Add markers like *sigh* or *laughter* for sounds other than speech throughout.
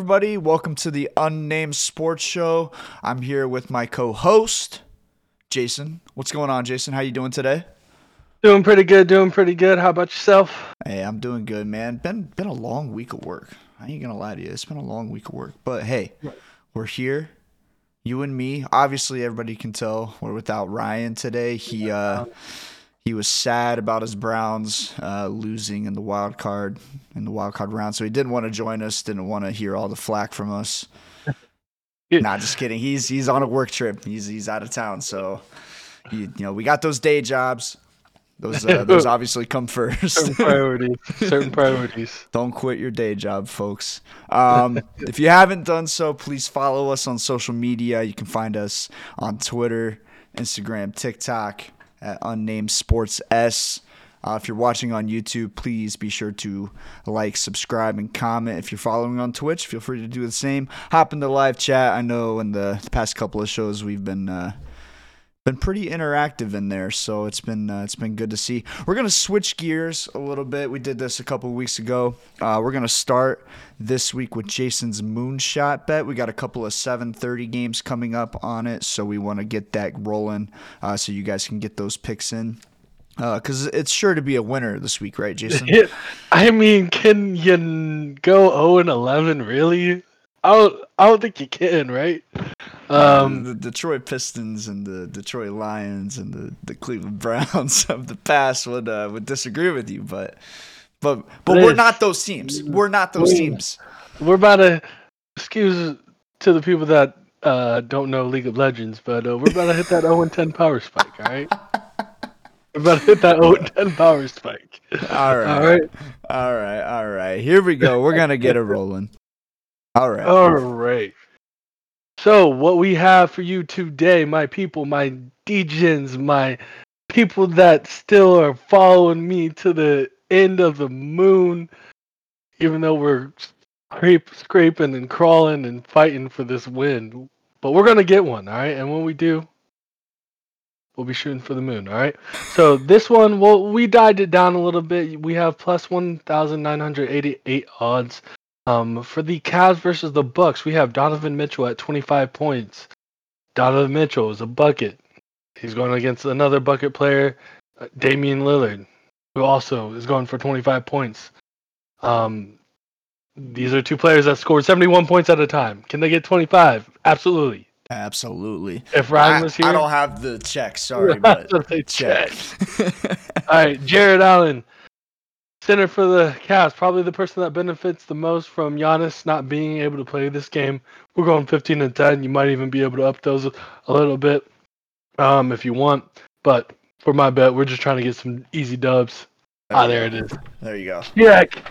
Everybody. Welcome to the Unnamed Sports Show. I'm here with my co-host, Jason. What's going on, Jason? How you doing today? Doing pretty good. Doing pretty good. How about yourself? Hey, I'm doing good, man. Been been a long week of work. I ain't gonna lie to you. It's been a long week of work, but hey, we're here. You and me. Obviously, everybody can tell we're without Ryan today. He uh, he was sad about his Browns uh, losing in the wild card in the wild card round, so he didn't want to join us. Didn't want to hear all the flack from us. *laughs* nah, just kidding. He's he's on a work trip. He's he's out of town, so you, you know we got those day jobs. Those uh, those *laughs* obviously come first. Certain priorities. Certain priorities. *laughs* Don't quit your day job, folks. Um, if you haven't done so, please follow us on social media. You can find us on Twitter, Instagram, TikTok Unnamed Sports S. Uh, if you're watching on YouTube, please be sure to like, subscribe, and comment. If you're following on Twitch, feel free to do the same. Hop in the live chat. I know in the, the past couple of shows we've been uh, been pretty interactive in there, so it's been uh, it's been good to see. We're gonna switch gears a little bit. We did this a couple weeks ago. Uh, we're gonna start this week with Jason's moonshot bet. We got a couple of 7:30 games coming up on it, so we want to get that rolling, uh, so you guys can get those picks in. Because it's sure to be a winner this week, right, Jason? *laughs* I mean, can you go 0 and 11 really? I don't, I don't think you can, right? Um, the Detroit Pistons and the Detroit Lions and the, the Cleveland Browns *laughs* of the past would uh, would disagree with you, but but but we're not those teams. We're not those teams. We're about to excuse to the people that uh, don't know League of Legends, but uh, we're about to hit that 0 *laughs* and 10 power spike. All right. We're about to hit that 0 *laughs* and 10 power spike. All right. All right. All right. All right. Here we go. We're gonna get it rolling. All right. All right. So, what we have for you today, my people, my DJs, my people that still are following me to the end of the moon, even though we're scrape, scraping and crawling and fighting for this win. But we're going to get one, all right? And when we do, we'll be shooting for the moon, all right? So, this one, well, we died it down a little bit. We have plus 1,988 odds. Um, for the Cavs versus the Bucks, we have Donovan Mitchell at 25 points. Donovan Mitchell is a bucket. He's going against another bucket player, uh, Damian Lillard, who also is going for 25 points. Um, these are two players that scored 71 points at a time. Can they get 25? Absolutely. Absolutely. If Ryan was here, I don't have the check. Sorry, but *laughs* check. All right, Jarrett Allen, center for the Cavs, probably the person that benefits the most from Giannis not being able to play this game. We're going 15 and 10. You might even be able to up those a little bit um, if you want. But for my bet, we're just trying to get some easy dubs. There ah, there go. it is. There you go. Check.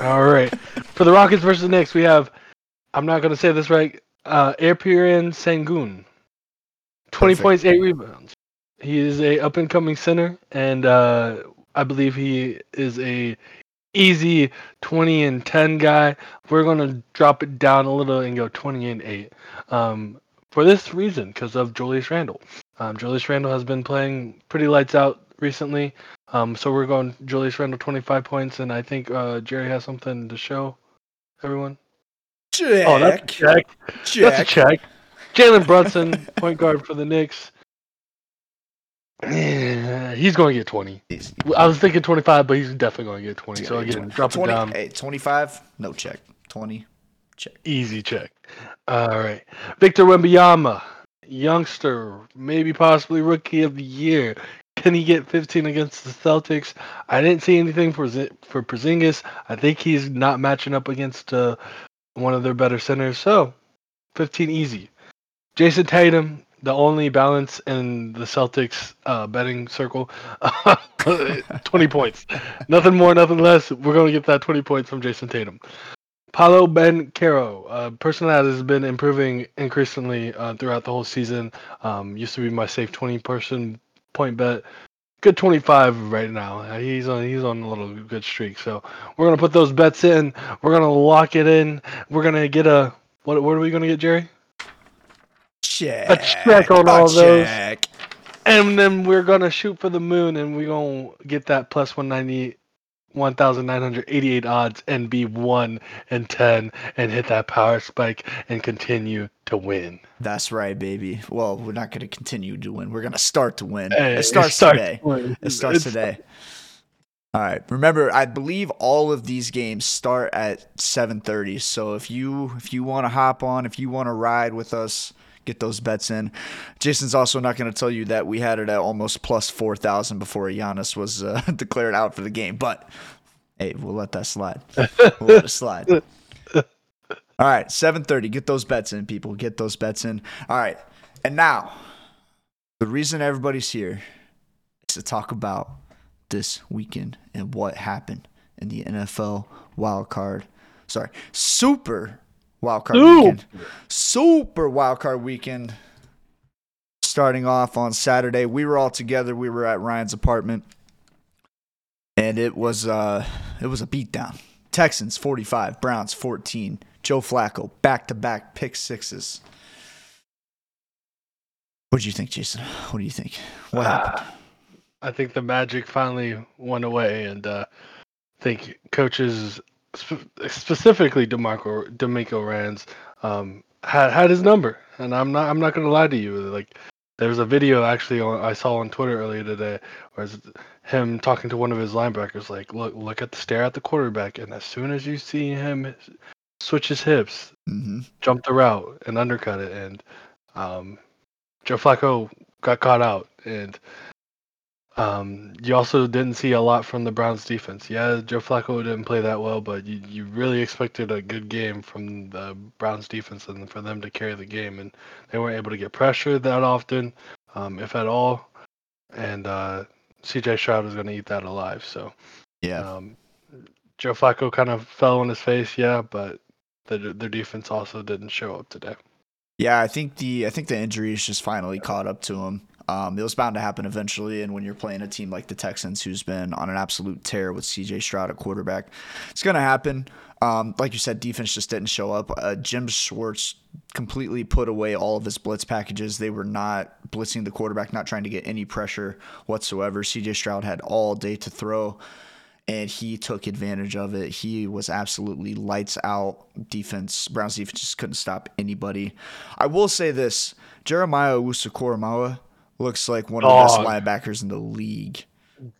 All right. For the Rockets versus the Knicks, we have, I'm not going to say this right, uh, Alperen Sengun. 20 Perfect. points, 8 rebounds. He is a up and coming center, and uh, I believe he is a easy 20 and 10 guy. We're going to drop it down a little and go 20 and 8. Um, for this reason, because of Julius Randle. Um, Julius Randle has been playing pretty lights out recently. Um, so we're going Julius Randle 25 points, and I think uh, Jerry has something to show everyone. Check. Oh, that's a check. check. That's a check. Jalen Brunson, point guard for the Knicks. Yeah, he's going to get 20. I was thinking 25, but he's definitely going to get 20. So again, drop 20, it down. Hey, 25, no check. 20, check. Easy check. All right. Victor Wembanyama, youngster, maybe possibly rookie of the year. Can he get 15 against the Celtics? I didn't see anything for for Porzingis. I think he's not matching up against uh, one of their better centers. So, 15 easy. Jayson Tatum, the only balance in the Celtics uh, betting circle. *laughs* 20 points. Nothing more, nothing less. We're going to get that 20 points from Jayson Tatum. Paolo Banchero, a person that has been improving increasingly uh, throughout the whole season. Um, used to be my safe 20 person point bet. Good 25 right now. Uh, he's on he's on a little good streak. So we're gonna put those bets in. We're gonna lock it in. We're gonna get a what? What are we gonna get, Jerry? Check. A check on all check. those. And then we're gonna shoot for the moon, and we're gonna get that plus one ninety, 1,988 odds and be 1 and 10 and hit that power spike and continue to win. That's right, baby. Well, we're not going to continue to win. We're going to start to win. Hey, it starts it starts today. to. It starts It's- today. All right. Remember, I believe all of these games start at 7:30. So if you if you want to hop on, if you want to ride with us, get those bets in. Jason's also not going to tell you that we had it at almost plus 4,000 before Giannis was uh, *laughs* declared out for the game, but hey, we'll let that slide. *laughs* We'll let it slide. All right, 7:30. Get those bets in, people. Get those bets in. All right. And now, the reason everybody's here is to talk about this weekend and what happened in the NFL wild card. Sorry, super wild card Super. weekend. Super wild card weekend. Starting off on Saturday, we were all together. We were at Ryan's apartment, and it was uh, it was a beatdown. Texans 45, Browns 14. Joe Flacco back to back pick sixes. What do you think, Jason? What do you think? What happened? I think the magic finally went away, and uh, I think coaches, sp- specifically Demarco DeMeco Ryans, um, had had his number. And I'm not I'm not gonna lie to you. Like there was a video actually on, I saw on Twitter earlier today, where him talking to one of his linebackers, like, look look at the stare at the quarterback, and as soon as you see him switch his hips, hmm jump the route and undercut it, and um, Joe Flacco got caught out, and um, you also didn't see a lot from the Browns defense. Yeah, Joe Flacco didn't play that well, but you, you really expected a good game from the Browns defense and for them to carry the game, and they weren't able to get pressure that often, um, if at all, and uh, C.J. Stroud is going to eat that alive. So Yeah. um, Joe Flacco kind of fell on his face, yeah, but the, their defense also didn't show up today. Yeah, I think the I think the injuries just finally caught up to him. Um, it was bound to happen eventually, and when you're playing a team like the Texans, who's been on an absolute tear with C.J. Stroud at quarterback, it's gonna happen. Um, like you said, defense just didn't show up. Uh, Jim Schwartz completely put away all of his blitz packages. They were not blitzing the quarterback, not trying to get any pressure whatsoever. C.J. Stroud had all day to throw and he took advantage of it. He was absolutely lights out defense. Browns defense just couldn't stop anybody. I will say this: Jeremiah Owusu-Koramoah looks like one of the best linebackers in the league.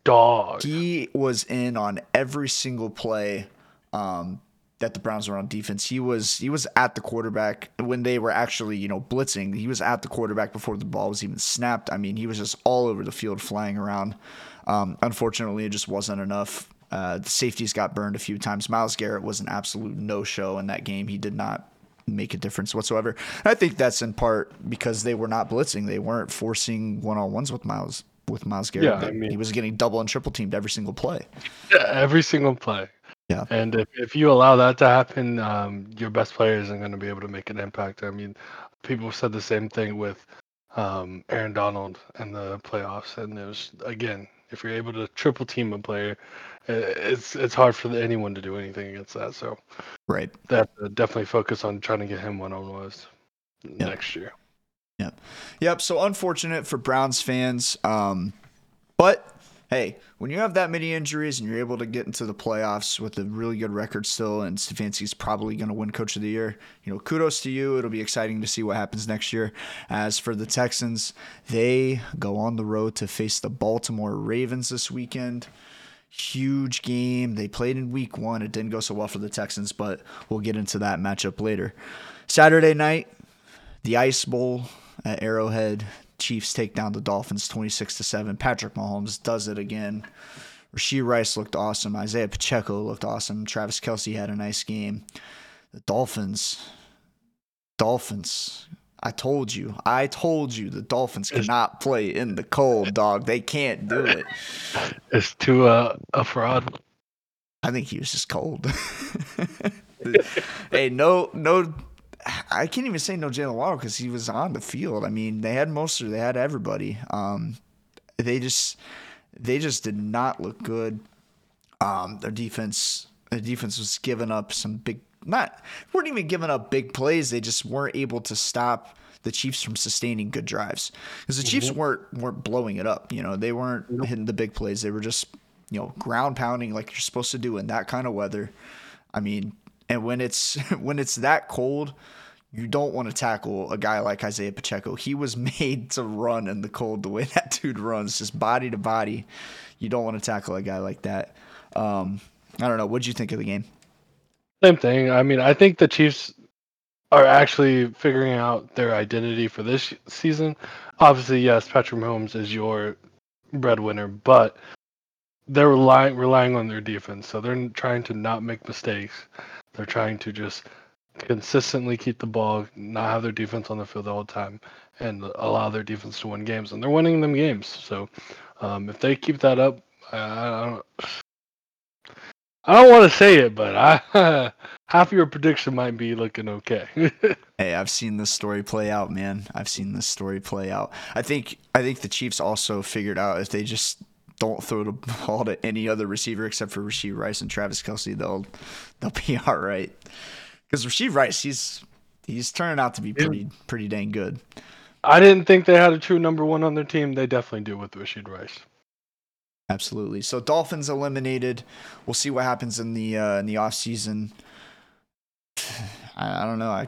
Dog. He was in on every single play um, that the Browns were on defense. He was he was at the quarterback when they were actually you know blitzing. He was at the quarterback before the ball was even snapped. I mean, he was just all over the field, flying around. Um, unfortunately, it just wasn't enough. Uh, the safeties got burned a few times. Myles Garrett was an absolute no show in that game. He did not make a difference whatsoever. I think that's in part because they were not blitzing. They weren't forcing one on ones with Miles with Myles Garrett. Yeah, I mean- he was getting double and triple teamed every single play. Yeah, every single play. Yeah. And if, if you allow that to happen, um, your best player isn't going to be able to make an impact. I mean, people said the same thing with um, Aaron Donald and the playoffs, and it was again, if you're able to triple team a player, it's it's hard for anyone to do anything against that. So Right. to definitely focus on trying to get him one on ones next year. Yep, yep. So unfortunate for Browns fans. Um, but hey, when you have that many injuries and you're able to get into the playoffs with a really good record still, and Stefanski's probably going to win Coach of the Year, you know, kudos to you. It'll be exciting to see what happens next year. As for the Texans, they go on the road to face the Baltimore Ravens this weekend. Huge game. They played in week one. It didn't go so well for the Texans, but we'll get into that matchup later. Saturday night, the Ice Bowl at Arrowhead. Chiefs take down the Dolphins 26 to 7. Patrick Mahomes does it again. Rashee Rice looked awesome. Isaiah Pacheco looked awesome. Travis Kelce had a nice game. The Dolphins, Dolphins. I told you. I told you the Dolphins cannot play in the cold, dog. They can't do it. it. Is Tua a fraud? I think he was just cold. *laughs* hey, no, no. I can't even say no Jaylen Waddle because he was on the field. I mean, they had Mostert, they had everybody. Um, they just, they just did not look good. Um, their defense, their defense was giving up some big, not weren't even giving up big plays. They just weren't able to stop the Chiefs from sustaining good drives because the Chiefs weren't weren't blowing it up. You know, they weren't hitting the big plays. They were just you know, ground pounding like you're supposed to do in that kind of weather. I mean, and when it's *laughs* when it's that cold, you don't want to tackle a guy like Isaiah Pacheco. He was *laughs* made to run in the cold the way *laughs* that dude runs, just body to body. You don't want to tackle a guy like that. Um, I don't know. What'd you think of the game? Same thing. I mean, I think the Chiefs are actually figuring out their identity for this season. Obviously, yes, Patrick Mahomes is your breadwinner, but they're relying relying on their defense. So they're trying to not make mistakes. They're trying to just consistently keep the ball, not have their defense on the field all the time, and allow their defense to win games. And they're winning them games. So um, if they keep that up, I, I don't. I don't want to say it, but I *laughs* half your prediction might be looking okay. *laughs* hey, I've seen this story play out, man. I've seen this story play out. I think I think the Chiefs also figured out if they just don't throw the *laughs* ball to any other receiver except for Rashee Rice and Travis Kelce, they'll they'll be all right. Because Rashee Rice, he's he's turning out to be pretty pretty dang good. I didn't think they had a true number one on their team. They definitely do with Rashee Rice. Absolutely. So Dolphins eliminated. We'll see what happens in the uh, in the off season. *sighs* I, I don't know. I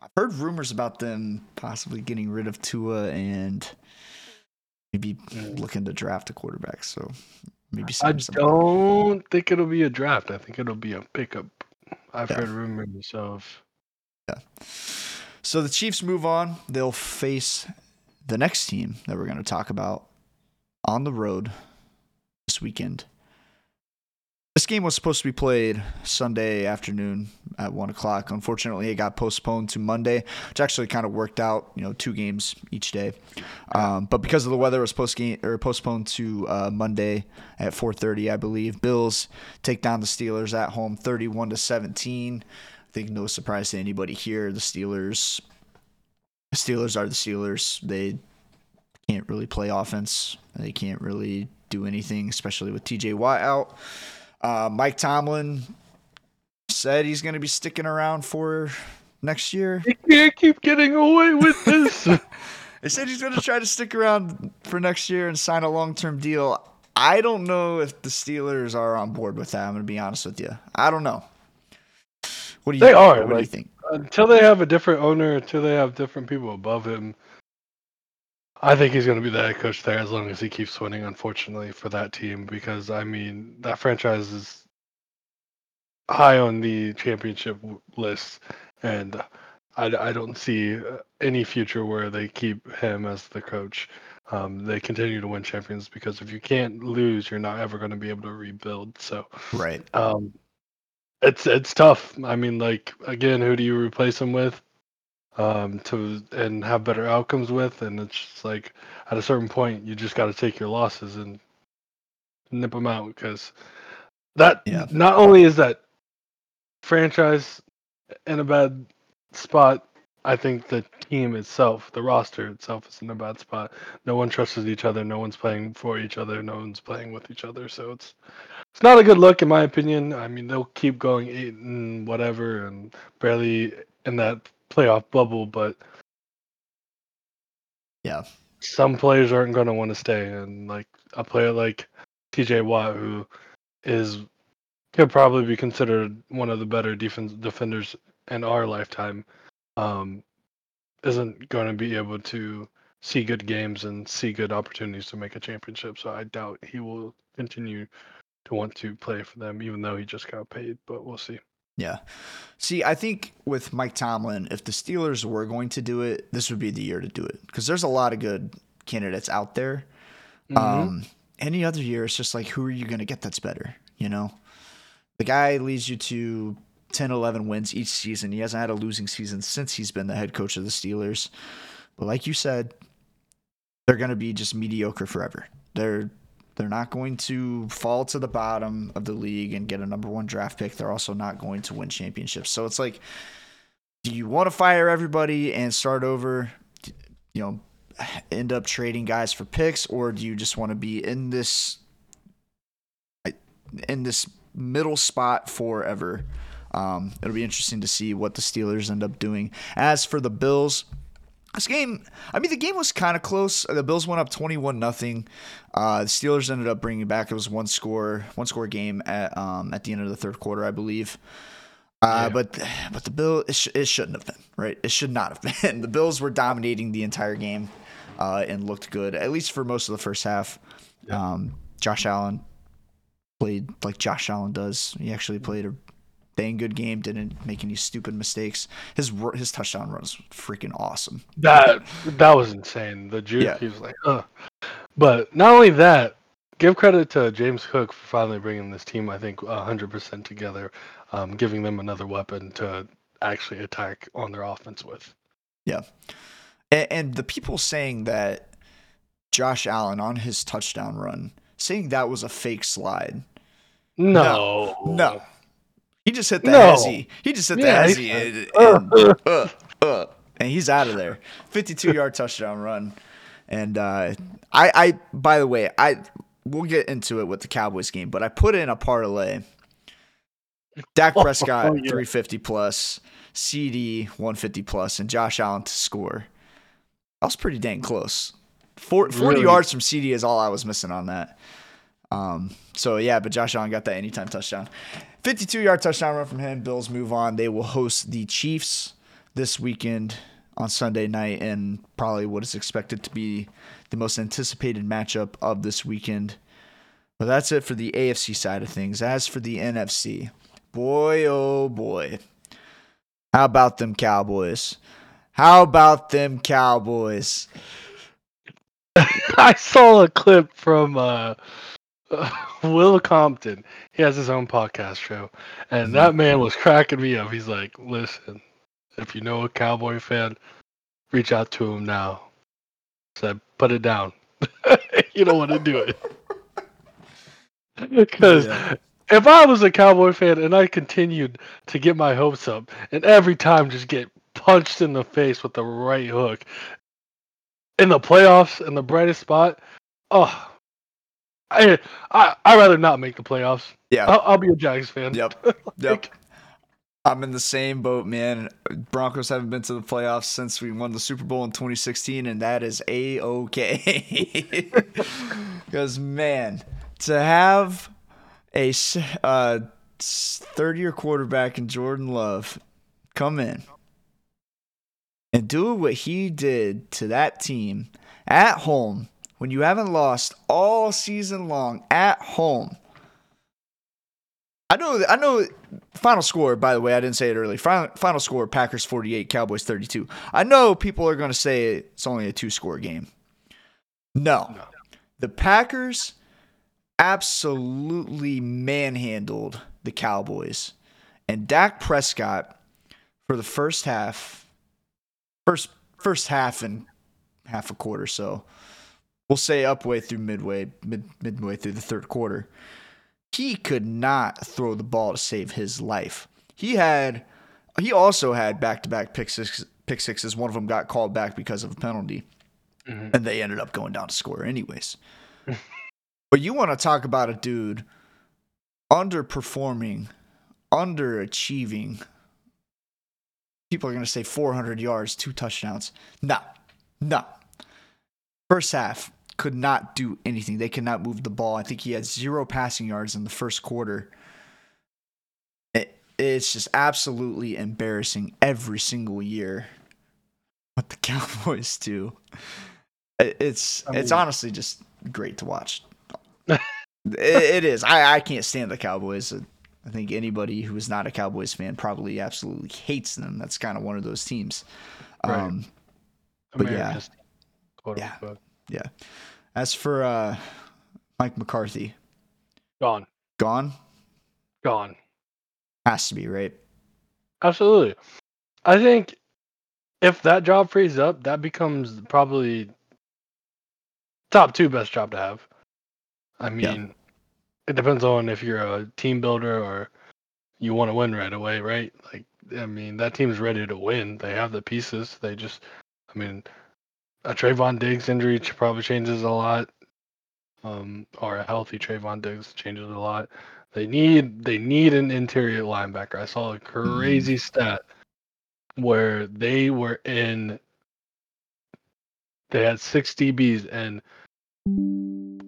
I've heard rumors about them possibly getting rid of Tua and maybe mm. looking to draft a quarterback. So maybe I don't think it'll be a draft. I think it'll be a pickup. I've yeah. heard rumors of. Yeah. So the Chiefs move on. They'll face the next team that we're going to talk about on the road weekend. This game was supposed to be played Sunday afternoon at one o'clock. Unfortunately, it got postponed to Monday, which actually kind of worked out. You know, two games each day. Um, but because of the weather, it was post game or postponed to uh, Monday at 4:30, I believe. Bills take down the Steelers at home, 31 to 17. I think no surprise to anybody here. The Steelers, the Steelers are the Steelers. They can't really play offense. They can't really do anything, especially with TJ Watt out. Uh, Mike Tomlin said he's going to be sticking around for next year. He can't keep getting away with *laughs* this. they said he's going to try to stick around for next year and sign a long term deal. I don't know if the Steelers are on board with that. I'm going to be honest with you. I don't know. What do you? They are. What like, do you think? Until they have a different owner, until they have different people above him, I think he's going to be the head coach there as long as he keeps winning. Unfortunately for that team, because I mean that franchise is high on the championship list, and I, I don't see uh, any future where they keep him as the coach. Um, they continue to win champions because if you can't lose, you're not ever going to be able to rebuild. So right, um, it's it's tough. I mean, like again, who do you replace him with? Um, to and have better outcomes with. And it's just like at a certain point, you just got to take your losses and nip them out because that yeah. not only is that franchise in a bad spot. I think the team itself, the roster itself, is in a bad spot. No one trusts each other. No one's playing for each other. No one's playing with each other. So it's it's not a good look, in my opinion. I mean, they'll keep going eight and whatever, and barely in that playoff bubble, but yeah, some players aren't going to want to stay, and like a player like T.J. Watt, who is could probably be considered one of the better defense defenders in our lifetime, um, isn't going to be able to see good games and see good opportunities to make a championship. So I doubt he will continue to want to play for them, even though he just got paid. But we'll see. Yeah. See, I think with Mike Tomlin, if the Steelers were going to do it, this would be the year to do it because there's a lot of good candidates out there. Mm-hmm. Um, any other year, it's just like, who are you going to get that's better? You know, the guy leads you to 10, 11 wins each season. He hasn't had a losing season since he's been the head coach of the Steelers. But like you said, they're going to be just mediocre forever. They're they're not going to fall to the bottom of the league and get a number one draft pick. They're also not going to win championships. So it's like, do you want to fire everybody and start over? You know, end up trading guys for picks, or do you just want to be in this in this middle spot forever? Um, it'll be interesting to see what the Steelers end up doing. As for the Bills, this game, I mean, the game was kind of close. The Bills went up twenty-one nothing. Uh, the Steelers ended up bringing back. It was one score, one score game at um, at the end of the third quarter, I believe. Uh, Yeah. But but the Bill, it, sh- it shouldn't have been right. It should not have been. *laughs* The Bills were dominating the entire game uh, and looked good, at least for most of the first half. Um, Josh Allen played like Josh Allen does. He actually played a dang good game. Didn't make any stupid mistakes. His his touchdown run was freaking awesome. That that was insane. The juke, Yeah. he was like, Ugh. But not only that, give credit to James Cook for finally bringing this team, I think, 100% together, um, giving them another weapon to actually attack on their offense with. Yeah. And, and the people saying that Josh Allen on his touchdown run, saying that was a fake slide. No. No. He just hit the No. hezzy. He just hit Yeah, the he- hezzy and, and, uh, uh, *laughs* and he's out of there. 52 yard touchdown run. And uh, I, I, by the way, I we'll get into it with the Cowboys game, but I put in a parlay. Dak Prescott Oh, yeah. 350 plus, CeeDee 150 plus, and Josh Allen to score. I was pretty dang close. Four, 40 Really? yards from CeeDee is all I was missing on that. Um, so yeah, but Josh Allen got that anytime touchdown. 52 yard touchdown run from him. Bills move on. They will host the Chiefs this weekend on Sunday night and probably what is expected to be the most anticipated matchup of this weekend. But that's it for the AFC side of things. As for the NFC, boy, oh boy. How about them Cowboys? How about them Cowboys? *laughs* I saw a clip from uh, *laughs* Will Compton. He has his own podcast show, and that man was cracking me up. He's like, "Listen, if you know a Cowboy fan, reach out to him now." Said, "Put it down. *laughs* you don't want to do it." *laughs* Because Yeah. if I was a Cowboy fan and I continued to get my hopes up, and every time just get punched in the face with the right hook in the playoffs in the brightest spot, oh, I I I rather not make the playoffs. Yeah. I'll, I'll be a Jags fan. Yep. *laughs* Yep. I'm in the same boat, man. Broncos haven't been to the playoffs since we won the Super Bowl in 2016, and that is a okay. *laughs* Because man, to have a uh, third-year quarterback in Jordan Love come in and do what he did to that team at home when you haven't lost all season long at home. I know. I know. Final score, by the way, I didn't say it early. Final, final score: Packers forty-eight, Cowboys thirty-two. I know people are going to say it's only a two-score game. No, No. the Packers absolutely manhandled the Cowboys, and Dak Prescott for the first half, first first half and half a quarter. So we'll say upway through midway, mid midway through the third quarter he could not throw the ball to save his life. He had, he also had back-to-back pick six, pick sixes. One of them got called back because of a penalty, Mhm. and they ended up going down to score anyways. *laughs* but you want to talk about a dude underperforming, underachieving. People are going to say 400 yards, two touchdowns. No, no. First half, could not do anything. They could not move the ball. I think he had zero passing yards in the first quarter. It, it's just absolutely embarrassing every single year what the *laughs* Cowboys do. It- It's I it's honestly just great to watch. it, it is. I, I can't stand the Cowboys. I think anybody who is not a Cowboys fan probably absolutely hates them. That's kind of one of those teams. Right. Um, but yeah. Team, quote Yeah. unquote. yeah. As for uh, Mike McCarthy, Gone. gone Gone. has to be right. Absolutely. I think if that job frees up, that becomes probably top two best job to have. I mean, it depends on if you're a team builder or you want to win right away, right? Like, I mean, that team's ready to win. They have the pieces. They just, I mean, a Trevon Diggs injury probably changes a lot. Um, or a healthy Trevon Diggs changes a lot. They need they need an interior linebacker. I saw a crazy stat where they were in they had six DBs, and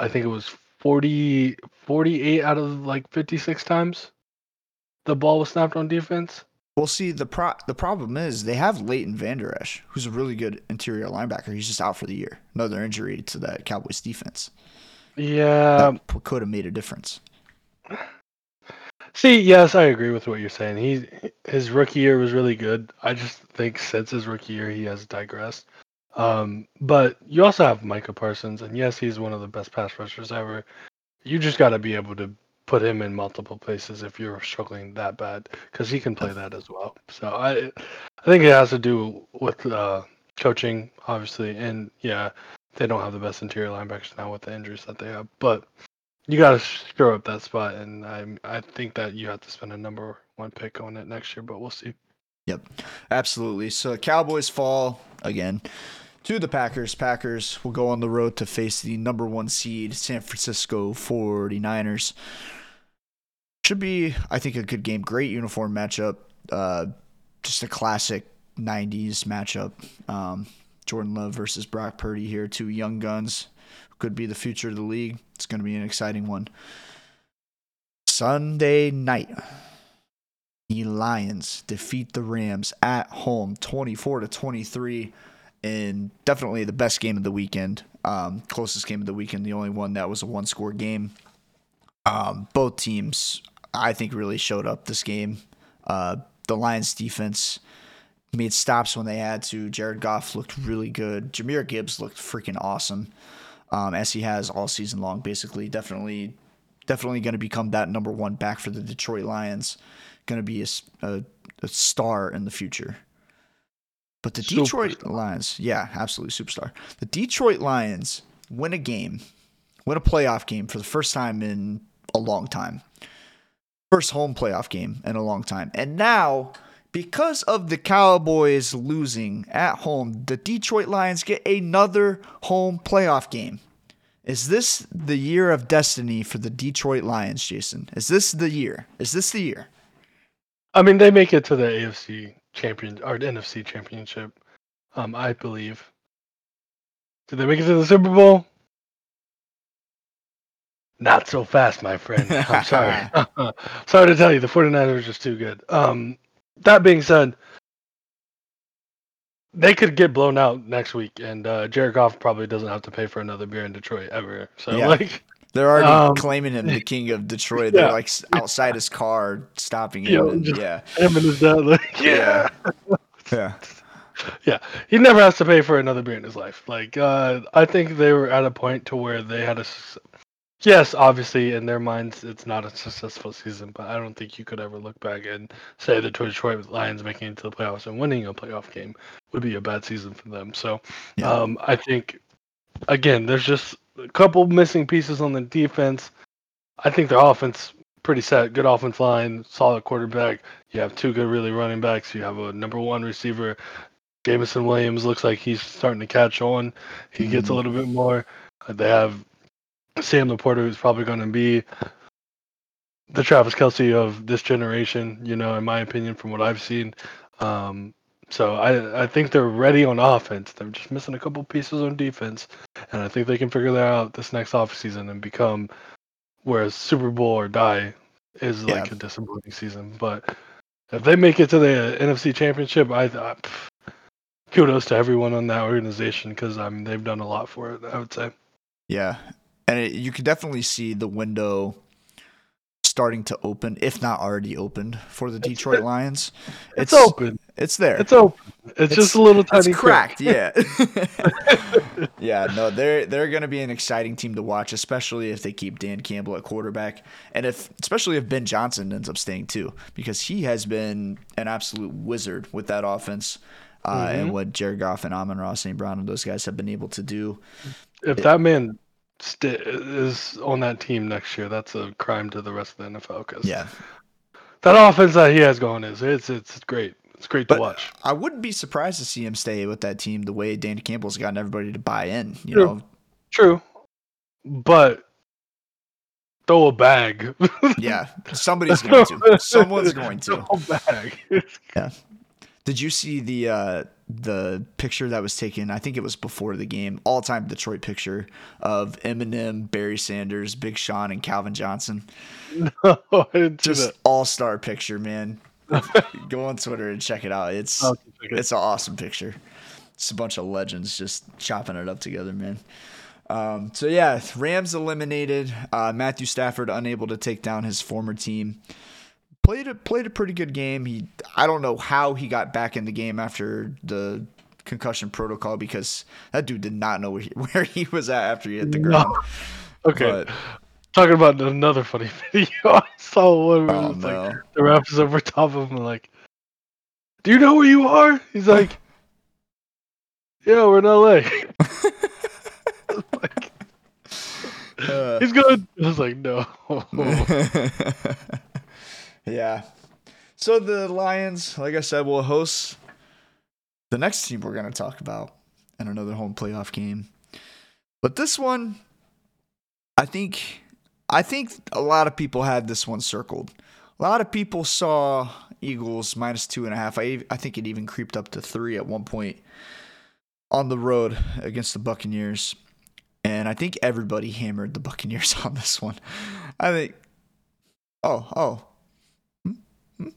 I think it was 40, 48 out of like 56 times the ball was snapped on defense. Well, see, the pro- the problem is they have Leighton Vander Esch, who's a really good interior linebacker. He's just out for the year. Another injury to that Cowboys defense. Yeah. That could have made a difference. See, yes, I agree with what you're saying. He his rookie year was really good. I just think since his rookie year, he has digressed. Um, but you also have Micah Parsons, and yes, he's one of the best pass rushers ever. You just got to be able to put him in multiple places if you're struggling that bad, because he can play that as well. So I, I think it has to do with uh, coaching, obviously, and yeah, they don't have the best interior linebackers now with the injuries that they have, but you got to screw up that spot, and I I think that you have to spend a number one pick on it next year, but we'll see. Yep, absolutely. So Cowboys fall again to the Packers. Packers will go on the road to face the number one seed San Francisco 49ers. Should be, I think, a good game. Great uniform matchup. Uh, just a classic 90s matchup. Um, Jordan Love versus Brock Purdy here. Two young guns could be the future of the league. It's going to be an exciting one. Sunday night, the Lions defeat the Rams at home 24 to 23 and definitely the best game of the weekend. Um, closest game of the weekend, the only one that was a one score game. Um, both teams, I think, really showed up this game. Uh, the Lions defense made stops when they had to. Jared Goff looked really good. Jahmyr Gibbs looked freaking awesome um, as he has all season long. Basically, definitely, definitely going to become that number one back for the Detroit Lions. Going to be a, a, a, star in the future. But the Detroit superstar. Lions, yeah, absolutely superstar. The Detroit Lions win a game, win a playoff game for the first time in a long time. First home playoff game in a long time. And now because of the Cowboys losing at home, the Detroit Lions get another home playoff game. Is this the year of destiny for the Detroit Lions, Jason? Is this the year? Is this the year? I mean, they make it to the AFC champion or NFC championship, um, I believe. Did they make it to the Super Bowl? Not so fast, my friend. *laughs* I'm sorry. *laughs* sorry to tell you, the 49ers are just too good. Um, that being said, they could get blown out next week, and uh, Jared Goff probably doesn't have to pay for another beer in Detroit ever. So yeah. like. They're already um, claiming him the king of Detroit. They're like outside his car, stopping him. and, yeah, him and his dad. Like, yeah, yeah, yeah. He never has to pay for another beer in his life. Like, uh, I think they were at a point to where they had a Yes, obviously, in their minds, it's not a successful season, but I don't think you could ever look back and say the Detroit Lions making it to the playoffs and winning a playoff game would be a bad season for them. So, yeah. um, I think, again, there's just a couple missing pieces on the defense. I think their offense pretty set, good offense line, solid quarterback. You have two good, really running backs. You have a number one receiver. Jameson Williams looks like he's starting to catch on. He mm-hmm. gets a mm-hmm. little bit more. They have Sam LaPorta, who's probably going to be the Travis Kelce of this generation, you know, in my opinion, from what I've seen. Um, so I I think they're ready on offense. They're just missing a couple pieces on defense, and I think they can figure that out this next offseason and become whereas Super Bowl or die is like a disappointing season. But if they make it to the NFC Championship, I, I kudos to everyone on that organization because I mean they've done a lot for it. I would say. Yeah, and it, you can definitely see the window starting to open, if not already opened, for the Detroit Lions. It's, it's, open. It's there. It's open. It's, it's just a little tiny it's cracked. yeah. *laughs* yeah. No, they're they're going to be an exciting team to watch, especially if they keep Dan Campbell at quarterback, and if especially if Ben Johnson ends up staying too, because he has been an absolute wizard with that offense. Uh, mm-hmm. And what Jared Goff and Amon-Ra, St. Brown and those guys have been able to do. If it, that man st- is on that team next year, that's a crime to the rest of the NFL. Cause yeah, that offense that he has going is it's it's great. It's great to watch. I wouldn't be surprised to see him stay with that team the way Dan Campbell's gotten everybody to buy in. You True. know, True, but throw a bag. yeah, somebody's going to. *laughs* Someone's going to. Throw a bag. yeah. Did you see the uh, the picture that was taken? I think it was before the game. All time Detroit picture of Eminem, Barry Sanders, Big Sean, and Calvin Johnson. *laughs* No, I didn't Just all star picture, man. *laughs* Go on Twitter and check it out. It's it. it's an awesome picture. It's a bunch of legends just chopping it up together, man. Um, so yeah, Rams eliminated. Uh, Matthew Stafford unable to take down his former team. Played a played a pretty good game. He I don't know how he got back in the game after the concussion protocol because that dude did not know where he, *laughs* where he was at after he hit the No. ground. Okay, But talking about another funny *laughs* video. I saw one where oh like no, the ref is over top of him, like, "Do you know where you are?" He's like, *laughs* "Yeah, we're in L.A." *laughs* like, Uh, he's good. I was like, "No." yeah. So the Lions, like I said, will host the next team we're going to talk about in another home playoff game. But this one, I think, I think a lot of people had this one circled. A lot of people saw Eagles minus two and a half. I I think it even creeped up to three at one point on the road against the Buccaneers. And I think everybody hammered the Buccaneers *laughs* on this one. I think. Oh, oh. Hmm? Hmm?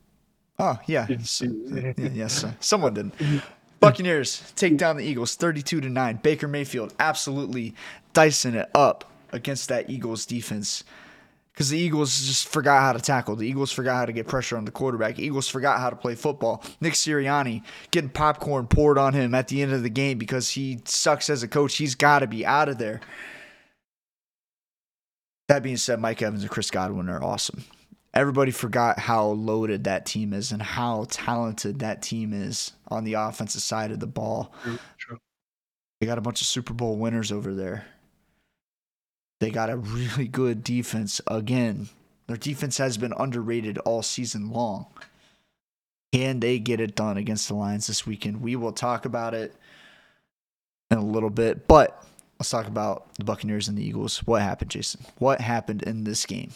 Oh, yeah. Did- S- yeah, Yes, uh, someone did. *laughs* Buccaneers take down the Eagles 32 to 9. Baker Mayfield absolutely dicing it up against that Eagles defense. Because the Eagles just forgot how to tackle. The Eagles forgot how to get pressure on the quarterback. Eagles forgot how to play football. Nick Sirianni getting popcorn poured on him at the end of the game because he sucks as a coach. He's got to be out of there. That being said, Mike Evans and Chris Godwin are awesome. Everybody forgot how loaded that team is and how talented that team is on the offensive side of the ball. True, true. They got a bunch of Super Bowl winners over there. They got a really good defense again. Their defense has been underrated all season long. Can they get it done against the Lions this weekend? We will talk about it in a little bit, but let's talk about the Buccaneers and the Eagles. What happened, Jason? What happened in this game?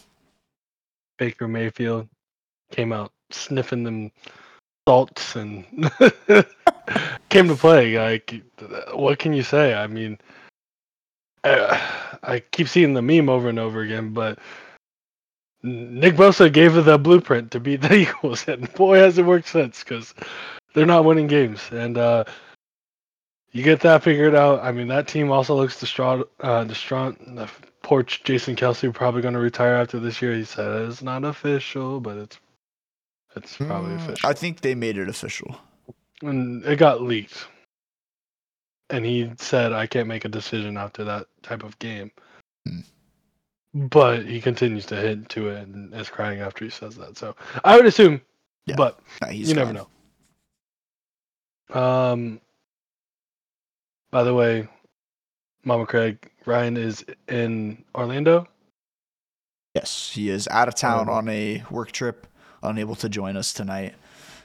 Baker Mayfield came out sniffing them salts and *laughs* came to play. Like, what can you say? I mean, I, I keep seeing the meme over and over again, but Nick Bosa gave the blueprint to beat the *laughs* Eagles, and boy, has it worked since because they're not winning games. And uh, you get that figured out. I mean, that team also looks distraught. Uh, distraught. The porch Jason Kelce probably going to retire after this year. He said it's not official, but it's it's probably Mm, official. I think they made it official. and it got leaked. And he said, I can't make a decision after that type of game. Hmm. But he continues to hit to it and is crying after he says that. So I would assume, Yeah, but Nah, you never know. Um. By the way, Mama Craig, Ryan is in Orlando. Yes, he is out of town Um, on a work trip, unable to join us tonight.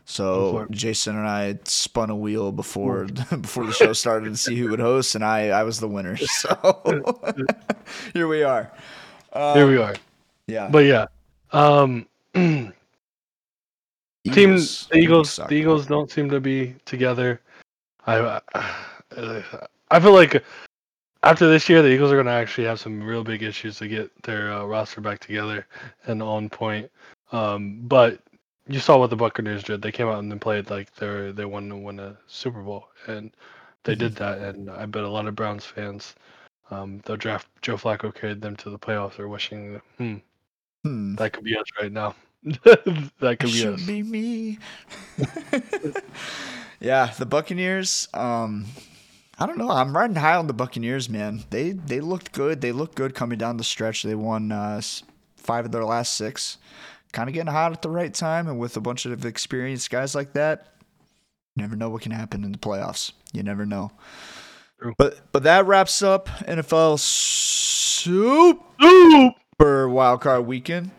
So Jason and I spun a wheel before *laughs* before the show started to see who would host, and I I was the winner. *laughs* So *laughs* here we are. Um, Here we are. Yeah. But yeah, um, *clears throat* team Eagles- the Eagles the Eagles don't seem to be together. I *sighs* I feel like after this year, the Eagles are going to actually have some real big issues to get their uh, roster back together and on point. Um, but you saw what the Buccaneers did. They came out and they played like they they wanted to win a Super Bowl, and they did that. And I bet a lot of Browns fans, um, they'll draft Joe Flacco carried them to the playoffs. Are wishing, hmm, Hmm. that could be us right now. *laughs* that It could be should us. be me. *laughs* yeah, the Buccaneers. Um, I don't know. I'm riding high on the Buccaneers, man. They they looked good. They looked good coming down the stretch. They won uh, five of their last six. Kind of getting hot at the right time, and with a bunch of experienced guys like that, you never know what can happen in the playoffs. You never know. True. But but that wraps up NFL Super Wild Card Weekend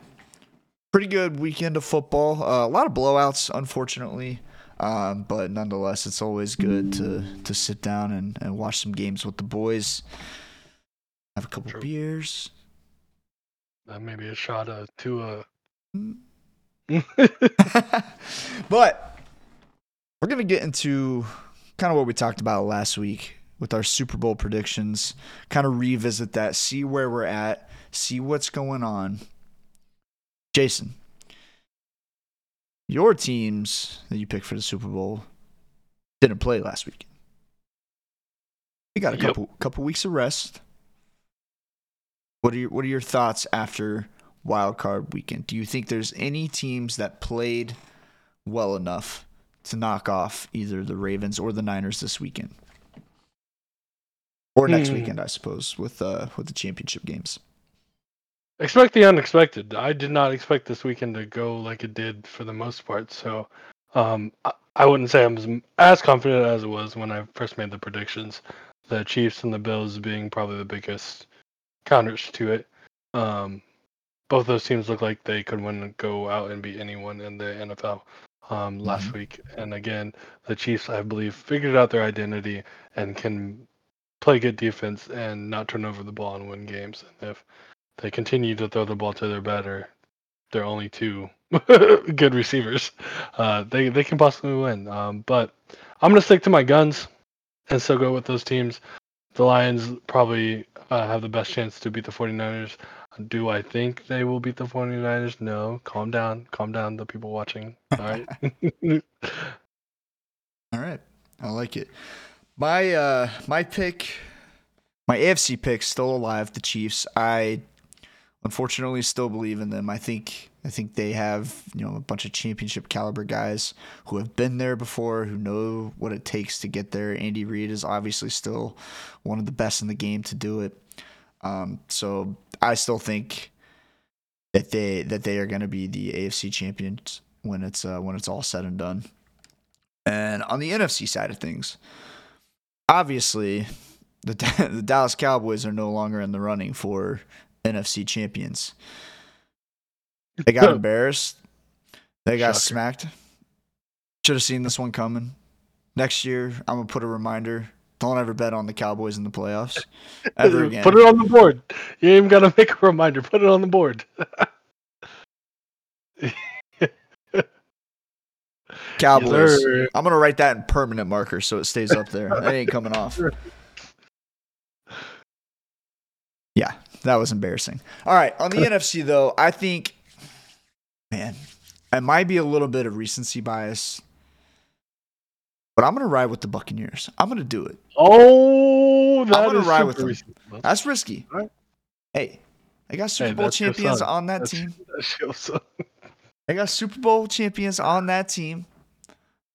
pretty good weekend of football. Uh, a lot of blowouts, unfortunately, um, but nonetheless, it's always good to to sit down and, and watch some games with the boys. Have a couple True. beers. Uh, maybe a shot of to uh Mm. *laughs* but we're gonna get into kind of what we talked about last week with our Super Bowl predictions. Kind of revisit that, see where we're at, see what's going on. Jason, your teams that you picked for the Super Bowl didn't play last week. You got a Yep. couple couple weeks of rest. What are your what are your thoughts after wild card weekend? Do you think there's any teams that played well enough to knock off either the Ravens or the Niners this weekend? Or next Hmm. weekend, I suppose, with uh with the championship games. Expect the unexpected. I did not expect this weekend to go like it did for the most part. So, um, I, I wouldn't say I'm as, as confident as it was when I first made the predictions. The Chiefs and the Bills being probably the biggest counters to it. Um, both those teams look like they could win and go out and beat anyone in the NFL um, last Mhm. week. And again, the Chiefs, I believe, figured out their identity and can play good defense and not turn over the ball and win games. And if they continue to throw the ball to their better, they're only two *laughs* good receivers. Uh, they they can possibly win. Um, but I'm gonna stick to my guns and still go with those teams. The Lions probably uh, have the best chance to beat the 49ers. Do I think they will beat the 49ers? No. Calm down. Calm down, the people watching. All right. *laughs* *laughs* All right. I like it. My uh my pick my AFC pick still alive, the Chiefs. I unfortunately still believe in them. I think I think they have, you know, a bunch of championship caliber guys who have been there before, who know what it takes to get there. Andy Reid is obviously still one of the best in the game to do it. Um, so I still think that they that they are going to be the AFC champions when it's uh, when it's all said and done. And on the NFC side of things, obviously, the *laughs* the Dallas Cowboys are no longer in the running for NFC champions. They got *laughs* embarrassed. They got Shocker. smacked. Should have seen this one coming. Next year, I'm gonna put a reminder. Don't ever bet on the Cowboys in the playoffs *laughs* ever again. Put it on the board. You ain't even gotta make a reminder. Put it on the board. *laughs* Cowboys. I'm gonna write that in permanent marker so it stays up there. That ain't coming off. *laughs* Yeah, that was embarrassing. All right, on the NFC though, I think, man, it might be a little bit of recency bias, but I'm gonna ride with the Buccaneers. I'm gonna do it. Oh, that gonna is ride with them. recent. That's risky. Alright. Hey, they got Super Hey, Bowl champions on that That's- team. *laughs* that's. *laughs* They got Super Bowl champions on that team.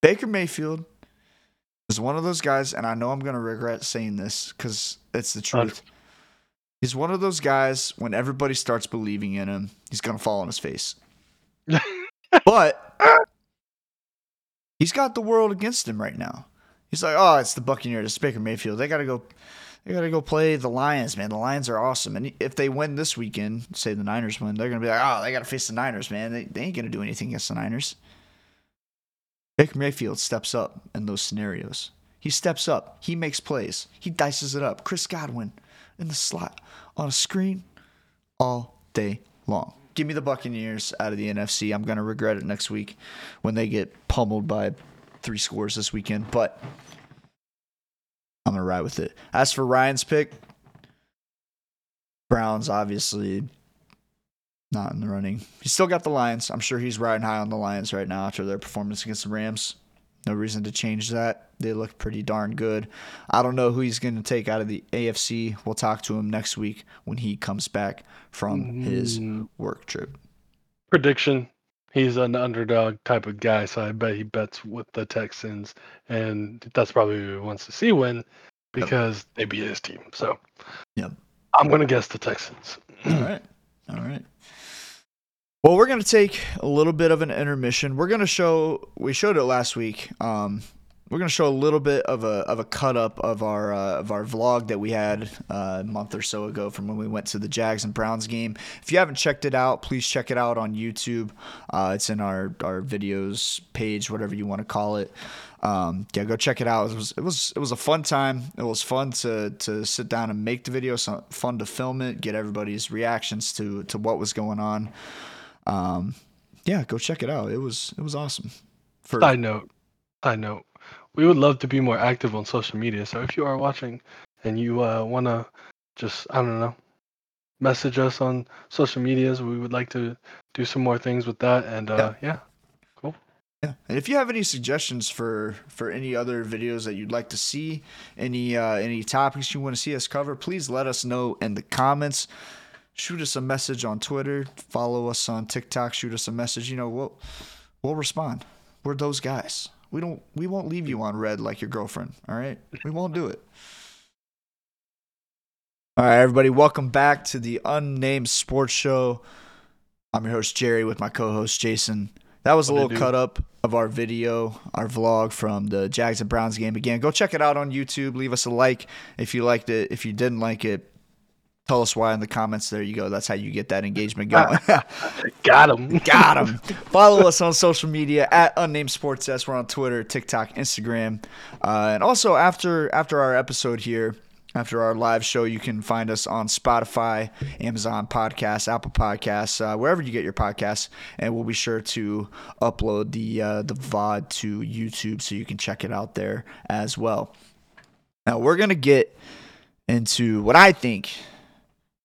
Baker Mayfield is one of those guys, and I know I'm to regret saying this because it's the truth. He's one of those guys when everybody starts believing in him, he's to fall on his face. *laughs* but he's got the world against him right now. He's like, oh, it's the Buccaneers, it's Baker Mayfield. They got to go. They got to go play the Lions, man. The Lions are awesome. And if they win this weekend, say the Niners win, they're to be like, oh, they got to face the Niners, man. They, they ain't to do anything against the Niners. Baker Mayfield steps up in those scenarios. He steps up. He makes plays. He dices it up. Chris Godwin in the slot on a screen all day long. Give me the Buccaneers out of the NFC. I'm going to regret it next week when they get pummeled by three scores this weekend, but I'm going to ride with it. As for Ryan's pick, Browns obviously not in the running. He's still got the Lions. I'm sure he's riding high on the Lions right now after their performance against the Rams. No reason to change that. They look pretty darn good. I don't know who he's going to take out of the AFC. We'll talk to him next week when he comes back from his Mm, work trip. prediction. He's an underdog type of guy, so I bet he bets with the Texans, and that's probably who he wants to see win because they beat his team. So, Yep. I'm gonna guess the Texans. *clears throat* All right. All right. Well, we're gonna take a little bit of an intermission. We're gonna show we showed it last week. Um, we're gonna show a little bit of a of a cut up of our uh, of our vlog that we had uh, a month or so ago from when we went to the Jags and Browns game. If you haven't checked it out, please check it out on YouTube. Uh, it's in our our videos page, whatever you want to call it. Um, yeah, go check it out. It was it was it was a fun time. It was fun to to sit down and make the video. So fun to film it, get everybody's reactions to to what was going on. Um, yeah, go check it out. It was it was awesome. For Side note: I know we would love to be more active on social media. So if you are watching and you uh, want to just, I don't know, message us on social medias, we would like to do some more things with that. And uh, yeah. yeah, cool. Yeah, and if you have any suggestions for for any other videos that you'd like to see, any uh, any topics you want to see us cover, please let us know in the comments. Shoot us a message on Twitter, follow us on TikTok, shoot us a message. You know, we'll we'll respond. We're those guys. We don't we won't leave you on red like your girlfriend, all right? We won't do it. All right, everybody, welcome back to the Unnamed Sports Show. I'm your host Jerry with my co-host Jason. That was a little cut up of our video, our vlog from the Jags and Browns game. Again, go check it out on YouTube. Leave us a like if you liked it. If you didn't like it, Tell us why in the comments. There you go. That's how you get that engagement going. *laughs* Got him. *laughs* Got him. Follow us on social media at Unnamed Sports S. We're on Twitter, TikTok, Instagram, uh, and also after after our episode here, after our live show, you can find us on Spotify, Amazon Podcasts, Apple Podcasts, uh, wherever you get your podcasts, and we'll be sure to upload the uh, the VOD to YouTube so you can check it out there as well. Now we're gonna get into what I think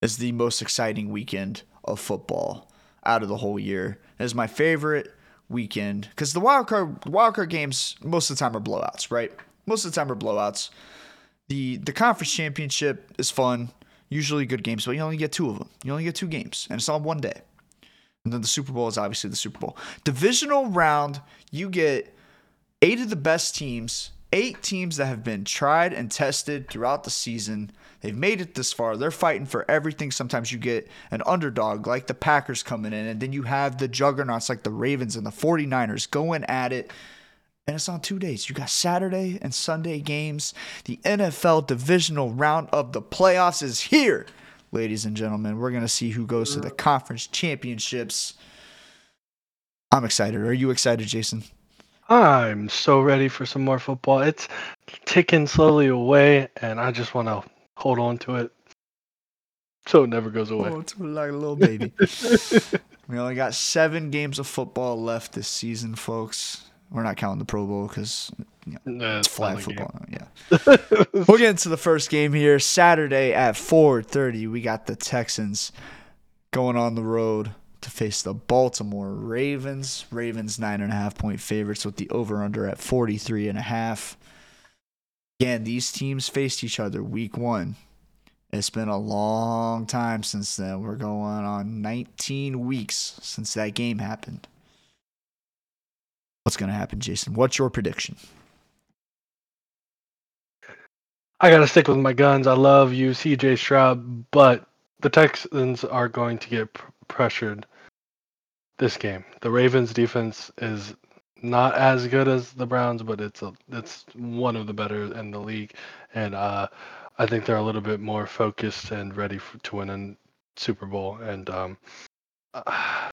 is the most exciting weekend of football out of the whole year. It is my favorite weekend because the wild card wild card games most of the time are blowouts, right? Most of the time are blowouts. The the conference championship is fun, usually good games, but you only get two of them. You only get two games, and it's on one day. And then the Super Bowl is obviously the Super Bowl. Divisional round, you get eight of the best teams, eight teams that have been tried and tested throughout the season They've made it this far. They're fighting for everything. Sometimes you get an underdog like the Packers coming in, and then you have the juggernauts like the Ravens and the 49ers going at it. And it's on two days. You got Saturday and Sunday games. The NFL divisional round of the playoffs is here, ladies and gentlemen. We're going to see who goes to the conference championships. I'm excited. Are you excited, Jason? I'm so ready for some more football. It's ticking slowly away, and I just want to hold on to it so it never goes away. Oh, it's like a little baby. *laughs* we only got seven games of football left this season, folks. We're not counting the Pro Bowl because you know, nah, it's flag football. Game. Yeah. *laughs* we'll get into the first game here. Saturday at 4:30, we got the Texans going on the road to face the Baltimore Ravens. Ravens nine and a half point favorites with the over under at 43 and a half. Again, these teams faced each other week one. It's been a long time since then. We're going on 19 weeks since that game happened. What's going to happen, Jason? What's your prediction? I got to stick with my guns. I love you, CJ Stroud, but the Texans are going to get pr- pressured this game. The Ravens defense is not as good as the Browns, but it's a it's one of the better in the league, and uh, I think they're a little bit more focused and ready for, to win a Super Bowl. And um, *sighs* I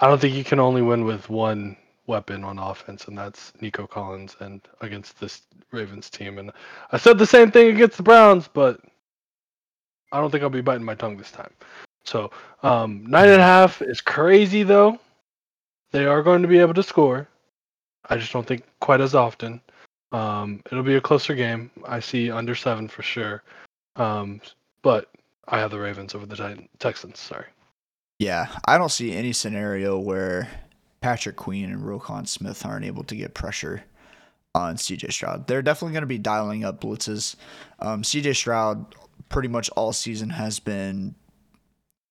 don't think you can only win with one weapon on offense, and that's Nico Collins, and against this Ravens team. And I said the same thing against the Browns, but I don't think I'll be biting my tongue this time. So um, nine and a half is crazy though. They are going to be able to score. I just don't think quite as often. Um, it'll be a closer game. I see under seven for sure. Um, but I have the Ravens over the Texans. Sorry. Yeah, I don't see any scenario where Patrick Queen and Roquan Smith aren't able to get pressure on CJ Stroud. They're definitely going to be dialing up blitzes. Um, CJ Stroud, pretty much all season, has been,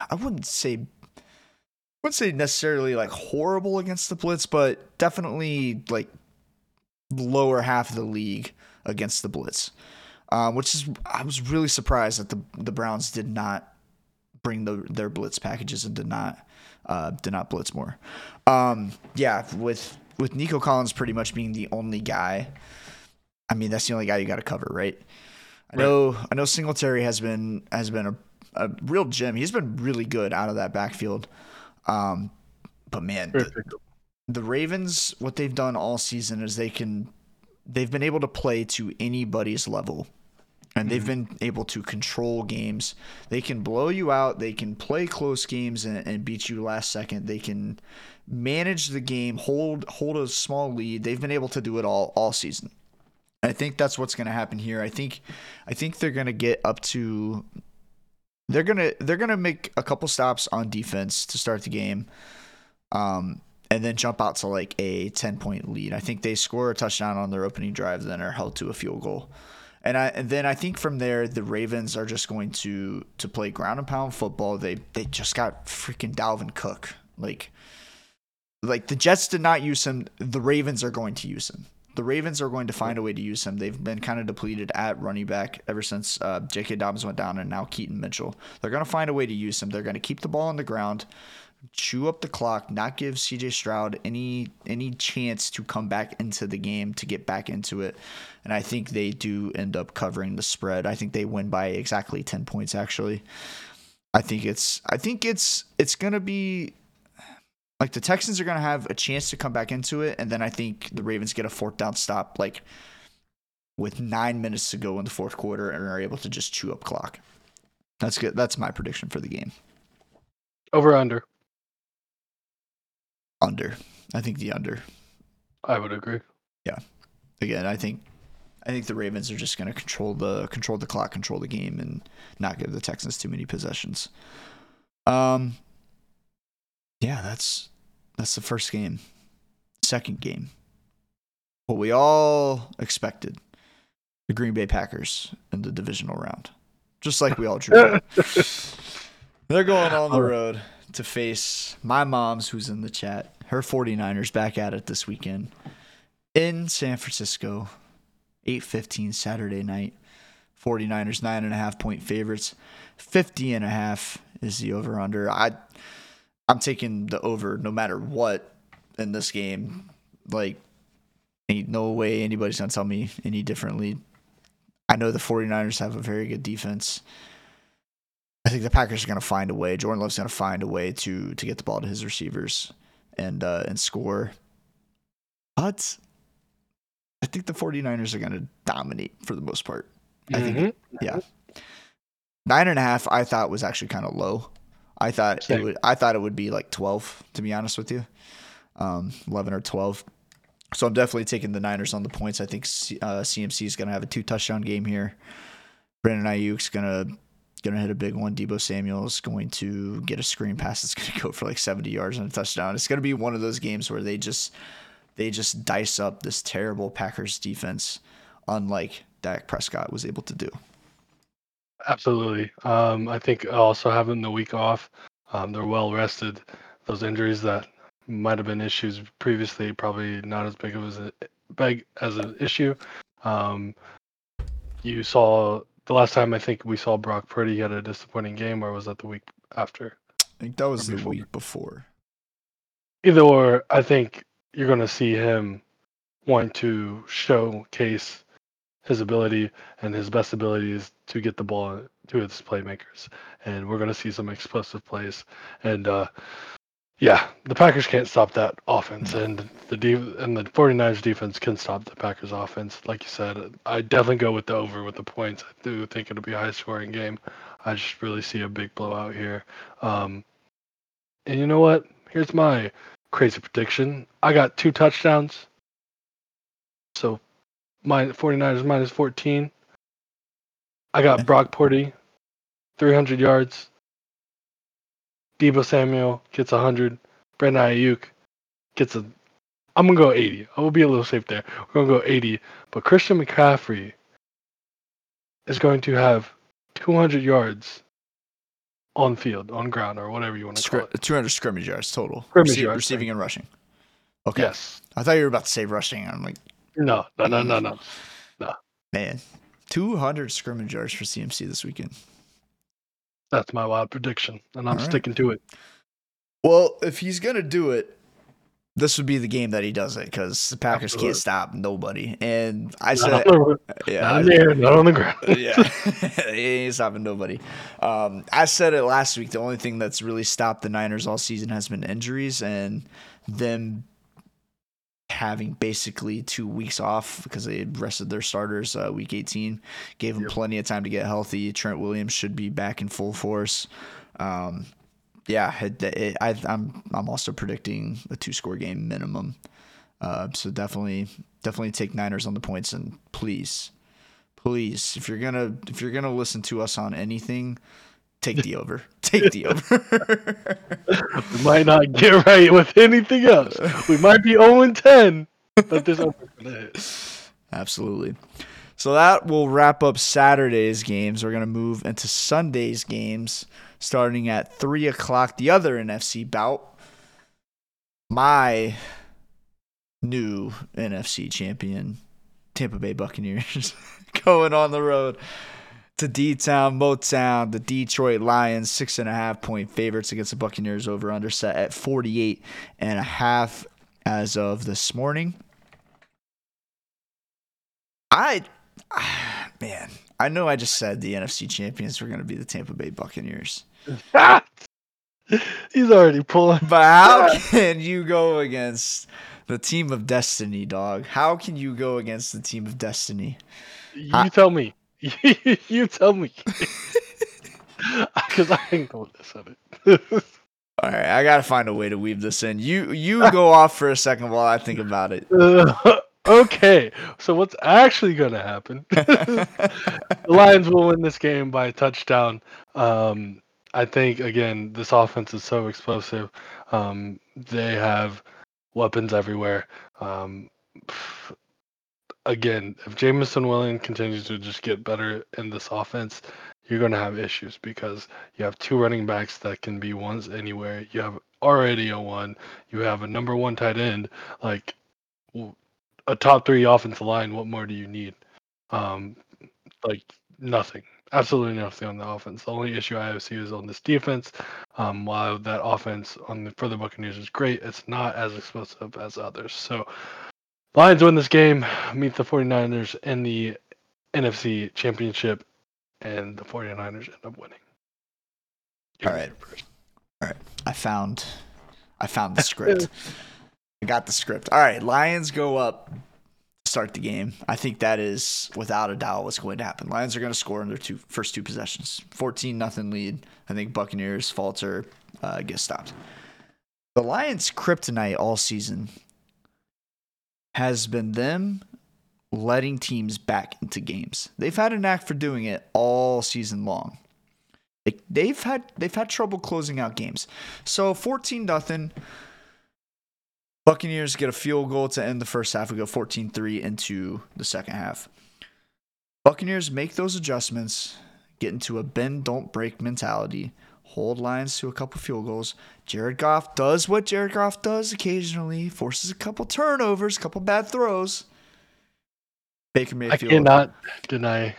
I wouldn't say wouldn't say necessarily like horrible against the blitz, but definitely like lower half of the league against the blitz. Um, which is I was really surprised that the the Browns did not bring the, their blitz packages and did not uh, did not blitz more. Um, yeah, with with Nico Collins pretty much being the only guy. I mean, that's the only guy you got to cover, right? I know I know Singletary has been has been a, a real gem. He's been really good out of that backfield. Um, but man, the, the Ravens, what they've done all season is they can, they've been able to play to anybody's level and they've been able to control games. They can blow you out. They can play close games and, and, beat you last second. They can manage the game, hold hold a small lead. They've been able to do it all all season. I think that's what's going to happen here. I think I think they're going to get up to they're to they're to make a couple stops on defense to start the game. Um and then jump out to like a 10 point lead. I think they score a touchdown on their opening drive then are held to a field goal. And I and then I think from there the Ravens are just going to to play ground and pound football. They they just got freaking Dalvin Cook. Like like the Jets did not use him. The Ravens are going to use him. The Ravens are going to find a way to use him. They've been kind of depleted at running back ever since uh, J.K. Dobbins went down and now Keaton Mitchell. They're going to find a way to use him. They're going to keep the ball on the ground chew up the clock, not give CJ Stroud any any chance to come back into the game to get back into it. And I think they do end up covering the spread. I think they win by exactly 10 points actually. I think it's I think it's it's going to be like the Texans are going to have a chance to come back into it and then I think the Ravens get a fourth down stop like with 9 minutes to go in the fourth quarter and are able to just chew up clock. That's good. That's my prediction for the game. Over under. Under. I think the under. I would agree. Yeah. Again, I think I think the Ravens are just going to control the control the clock, control the game, and not give the Texans too many possessions. Um. Yeah, that's that's the first game. Second game. What we all expected. The Green Bay Packers in the divisional round. Just like we all drew. *laughs* They're going on the road to face my mom's, who's in the chat, her 49ers back at it this weekend in San Francisco, 8:15 Saturday night. 49ers nine and a half point favorites. 50 and a half is the over under. I I'm taking the over no matter what in this game. Like ain't no way anybody's gonna tell me any differently. I know the 49ers have a very good defense. I think the Packers are going to find a way. Jordan Love's going to find a way to to get the ball to his receivers and uh, and score. But I think the 49ers are going to dominate for the most part. I mm-hmm. think, yeah. Nine and a half, I thought was actually kind of low. I thought Same. it would. I thought it would be like 12, to be honest with you, um, 11 or 12. So I'm definitely taking the Niners on the points. I think uh, CMC is going to have a two touchdown game here. Brandon Aiyuk's going to going to hit a big one. Deebo Samuel's going to get a screen pass that's going *laughs* to go for like 70 yards and a touchdown. It's going to be one of those games where they just they just dice up this terrible Packers defense, unlike Dak Prescott was able to do. Absolutely. Um, I think also having the week off, um, they're well rested. Those injuries that might have been issues previously, probably not as big of a big as an issue. Um, you saw the last time I think we saw Brock Purdy had a disappointing game, or was that the week after? I think that was the week before. Either or, I think you're going to see him want to showcase his ability, and his best ability is to get the ball to his playmakers. And we're going to see some explosive plays. And uh, yeah, the Packers can't stop that offense, and the de- and the 49ers defense can stop the Packers offense. Like you said, I definitely go with the over with the points. I do think it'll be a high scoring game. I just really see a big blowout here. Um, and you know what? Here's my crazy prediction. I got two touchdowns. So my 49ers minus 14. I got Brock Purdy, 300 yards, Deebo Samuel gets 100. Brandon Aiyuk gets a. I'm gonna go 80. I will be a little safe there. We're gonna go 80. But Christian McCaffrey is going to have 200 yards on field, on ground, or whatever you want to call it. 200 scrimmage yards total. Scrimmage Rece- yards, receiving and rushing. Okay. Yes. I thought you were about to say rushing. I'm like, no, no, no, no, no, *laughs* no. Man, 200 scrimmage yards for CMC this weekend. That's my wild prediction, and I'm right. sticking to it. Well, if he's gonna do it, this would be the game that he does it because the Packers Absolutely. can't stop nobody. And I said, not yeah, not there, not on the ground. *laughs* yeah, *laughs* he ain't stopping nobody. Um, I said it last week. The only thing that's really stopped the Niners all season has been injuries and them having basically two weeks off because they rested their starters uh, week 18, gave them Yep. plenty of time to get healthy. Trent Williams should be back in full force. Um, yeah, it, it, I, I'm I'm also predicting a two score game minimum. Uh, so definitely definitely take Niners on the points and please, please if you're gonna if you're gonna listen to us on anything, take the over. Take the over. *laughs* We might not get right with anything else. We might be 0 10, but this over. Absolutely. So that will wrap up Saturday's games. We're gonna move into Sunday's games, starting at three o'clock. The other NFC bout. My new NFC champion, Tampa Bay Buccaneers, *laughs* going on the road to D Town, Motown, the Detroit Lions, six and a half point favorites against the Buccaneers over under set at 48 and a half as of this morning. I, *sighs* man, I know I just said the NFC champions were going to be the Tampa Bay Buccaneers, *laughs* He's already pulling. but how *laughs* can you go against the team of destiny, dog? How can you go against the team of destiny? You I- tell me. *laughs* you tell me. Because *laughs* I ain't going to set it. *laughs* All right, I gotta find a way to weave this in. You you go off for a second while I think about it. Uh, okay, so what's actually going to happen? the Lions will win this game by a touchdown. Um, I think again, this offense is so explosive. Um, they have weapons everywhere. Um, again, if Jameson Williams continues to just get better in this offense, you're going to have issues because you have two running backs that can be ones anywhere. You have already a one. You have a number one tight end. Like a top three offensive line. What more do you need? Um, like nothing. Absolutely nothing on the offense. The only issue I see is on this defense. Um, while that offense on the for the Buccaneers is great, it's not as explosive as others. So Lions win this game, meet the 49ers in the NFC Championship, and the 49ers end up winning. All right. All right. I found I found the script. *laughs* I got the script. All right, Lions go up start the game. I think that is without a doubt what's going to happen. Lions are going to score in their two first two possessions. 14 nothing lead. I think Buccaneers falter uh, get stopped. The Lions kryptonite all season has been them letting teams back into games. They've had a knack for doing it all season long. They, they've had they've had trouble closing out games. So 14 nothing. Buccaneers get a field goal to end the first half. We go 14-3 into the second half. Buccaneers make those adjustments, get into a bend don't break mentality, hold lines to a couple field goals. Jared Goff does what Jared Goff does occasionally, forces a couple turnovers, a couple bad throws. Baker Mayfield. I cannot deny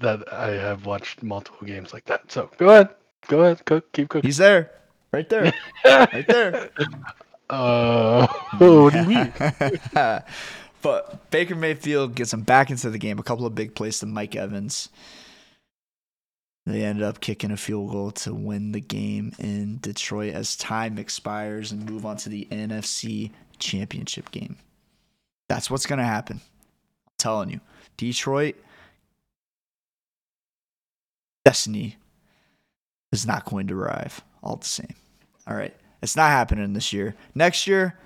that I have watched multiple games like that. So go ahead, go ahead, cook, keep cooking. He's there. Right there. *laughs* Right there. Uh, what do you *laughs* mean? but Baker Mayfield gets him back into the game. A couple of big plays to Mike Evans. They ended up kicking a field goal to win the game in Detroit as time expires and move on to the NFC Championship game. That's what's going to happen. I'm telling you. Detroit, destiny is not going to arrive all the same. All right. It's not happening this year. Next year,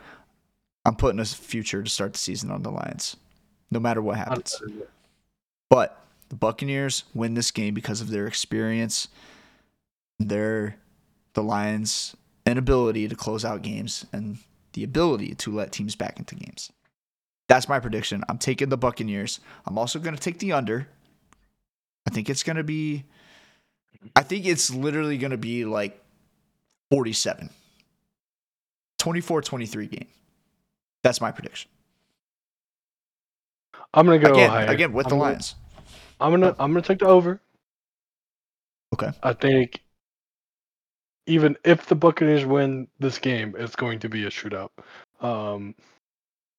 I'm putting a future to start the season on the Lions, no matter what happens. But the Buccaneers win this game because of their experience, their the Lions' inability to close out games, and the ability to let teams back into games. That's my prediction. I'm taking the Buccaneers. I'm also going to take the under. I think it's going to be. I think it's literally going to be like 47. 24 23 game. That's my prediction. I'm gonna go again, higher. again with I'm the gonna- Lions. I'm gonna I'm gonna take the over. Okay. I think even if the Buccaneers win this game, it's going to be a shootout. Um,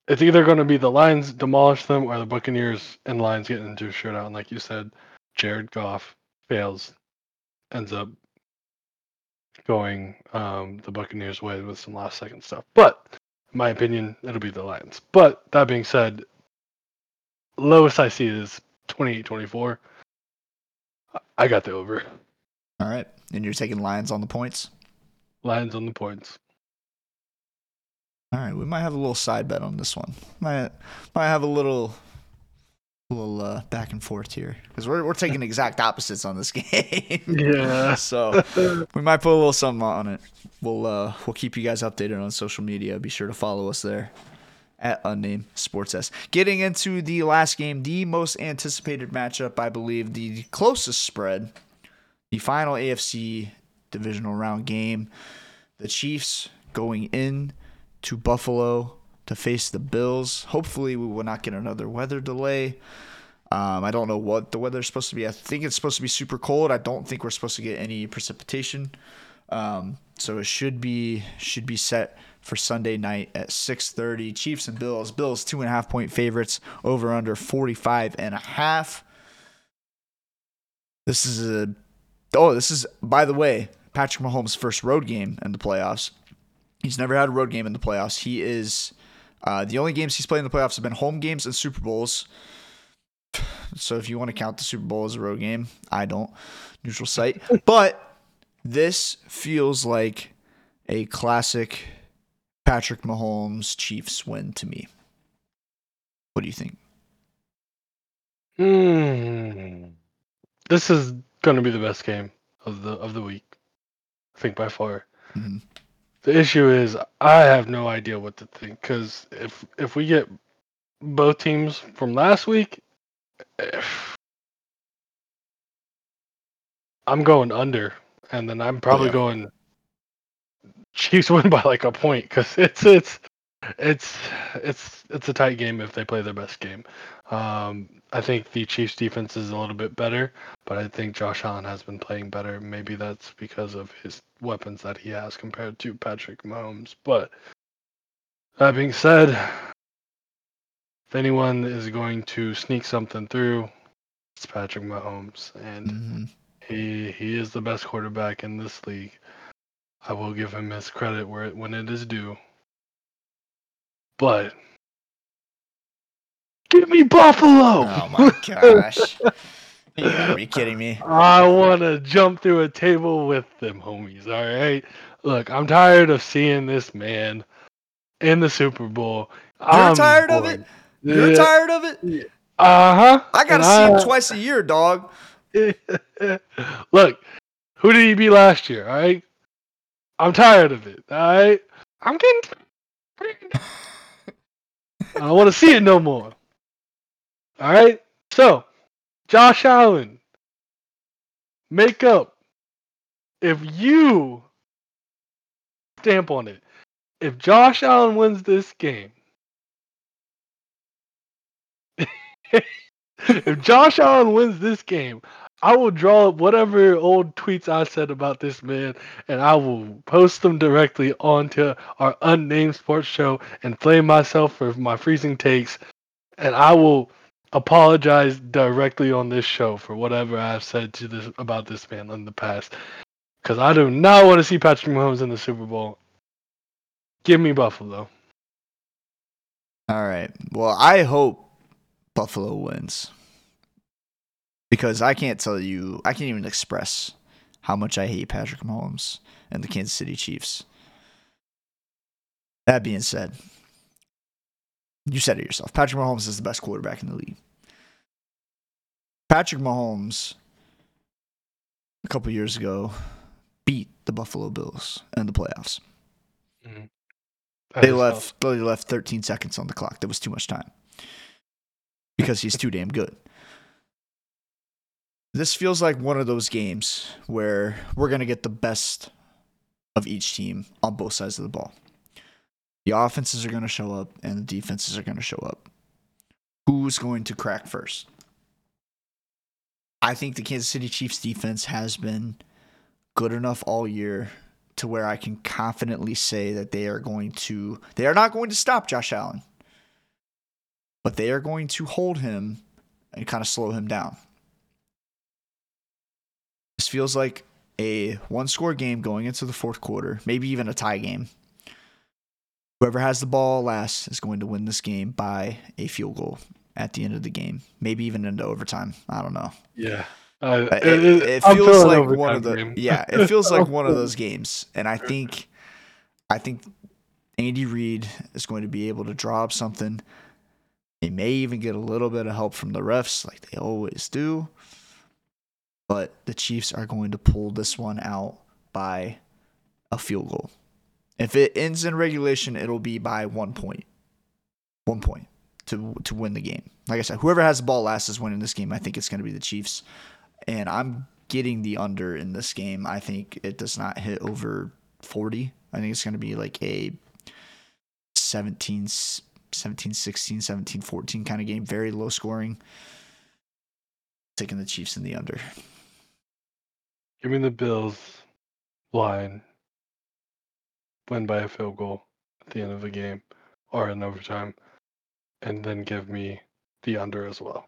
it's either going to be the Lions demolish them or the Buccaneers and Lions get into a shootout. And like you said, Jared Goff fails, ends up going um, the Buccaneers' way with some last second stuff. But In my opinion, it'll be the Lions. But that being said, lowest I see is 28-24. I got the over. All right. And you're taking Lions on the points? Lions on the points. All right, we might have a little side bet on this one. Might might have a little little uh, back and forth here because we're we're taking *laughs* exact opposites on this *laughs* game. Yeah. so *laughs* we might put a little something on it. We'll uh, we'll keep you guys updated on social media. Be sure to follow us there at unnamed sports s. Getting into the last game the most anticipated matchup i believe the closest spread the final afc divisional round game. The chiefs going in to buffalo to face the bills. Hopefully we will not get another weather delay. Um, i don't know what the weather's supposed to be. I think it's supposed to be super cold. I don't think we're supposed to get any precipitation. Um, so it should be should be set for Sunday night at 6:30. Chiefs and Bills. Bills two and a half point favorites. Over under 45 and a half. This is a oh this is by the way Patrick Mahomes' first road game in the playoffs. He's never had a road game in the playoffs. He is uh, the only games he's played in the playoffs have been home games and Super Bowls. So if you want to count the Super Bowl as a road game, I don't. Neutral site, *laughs* but this feels like a classic Patrick Mahomes Chiefs win to me. What do you think? Hmm. This is going to be the best game of the of the week. I think by far. Mm-hmm. The issue is I have no idea what to think because if if we get both teams from last week, if, I'm going under and then I'm probably Yeah. going Chiefs win by like a point because it's it's it's it's it's a tight game if they play their best game. Um, I think the Chiefs defense is a little bit better, but I think Josh Allen has been playing better. Maybe that's because of his weapons that he has compared to Patrick Mahomes. But that being said, if anyone is going to sneak something through, it's Patrick Mahomes, and Mm-hmm. he he is the best quarterback in this league. I will give him his credit where it, when it is due. But give me Buffalo. Oh my *laughs* gosh! Are you gotta be kidding me. I want to jump through a table with them homies. All right. Look, I'm tired of seeing this man in the Super Bowl. You're tired of it? You're tired of it? Uh huh. I gotta see him twice a year, dog. *laughs* Look, who did he be last year? All right. I'm tired of it. All right. I'm getting. I don't want to see it no more. All right. So, Josh Allen, make up. If you stamp on it, if Josh Allen wins this game, *laughs* if Josh Allen wins this game, I will draw up whatever old tweets I said about this man and I will post them directly onto our unnamed sports show and flame myself for my freezing takes. And I will apologize directly on this show for whatever I've said to this about this man in the past. Because I do not want to see Patrick Mahomes in the Super Bowl. Give me Buffalo. All right. Well, I hope Buffalo wins because I can't tell you, I can't even express how much I hate Patrick Mahomes and the Kansas City Chiefs. That being said, you said it yourself. Patrick Mahomes is the best quarterback in the league. Patrick Mahomes, a couple years ago, beat the Buffalo Bills in the playoffs. Mm-hmm. That They left. They left 13 seconds on the clock. That was too much time because he's too damn good. This feels like one of those games where we're gonna get the best of each team on both sides of the ball. The offenses are gonna show up, and the defenses are gonna show up. Who's going to crack first? I think the Kansas City Chiefs defense has been good enough all year to where I can confidently say that they are going to they are not going to stop Josh Allen. But they are going to hold him and kind of slow him down. This feels like a one score game going into the fourth quarter, maybe even a tie game. Whoever has the ball last is going to win this game by a field goal at the end of the game, maybe even into overtime. I don't know. Yeah. Uh, It, it- it, it- it I'm feels like one of the game. yeah, it feels like one of those *laughs* games, and I think, I think Andy Reid is going to be able to draw up something. They may even get a little bit of help from the refs, like they always do. But the Chiefs are going to pull this one out by a field goal. If it ends in regulation, it'll be by one point. One point to to win the game. Like I said, whoever has the ball last is winning this game. I think it's going to be the Chiefs, and I'm getting the under in this game. I think it does not hit over 40. I think it's going to be like a 17, 17 16, 17 14 kind of game. Very low scoring. Taking the Chiefs in the under. Give me the Bills line. Win by a field goal at the end of the game or in overtime. And then give me the under as well.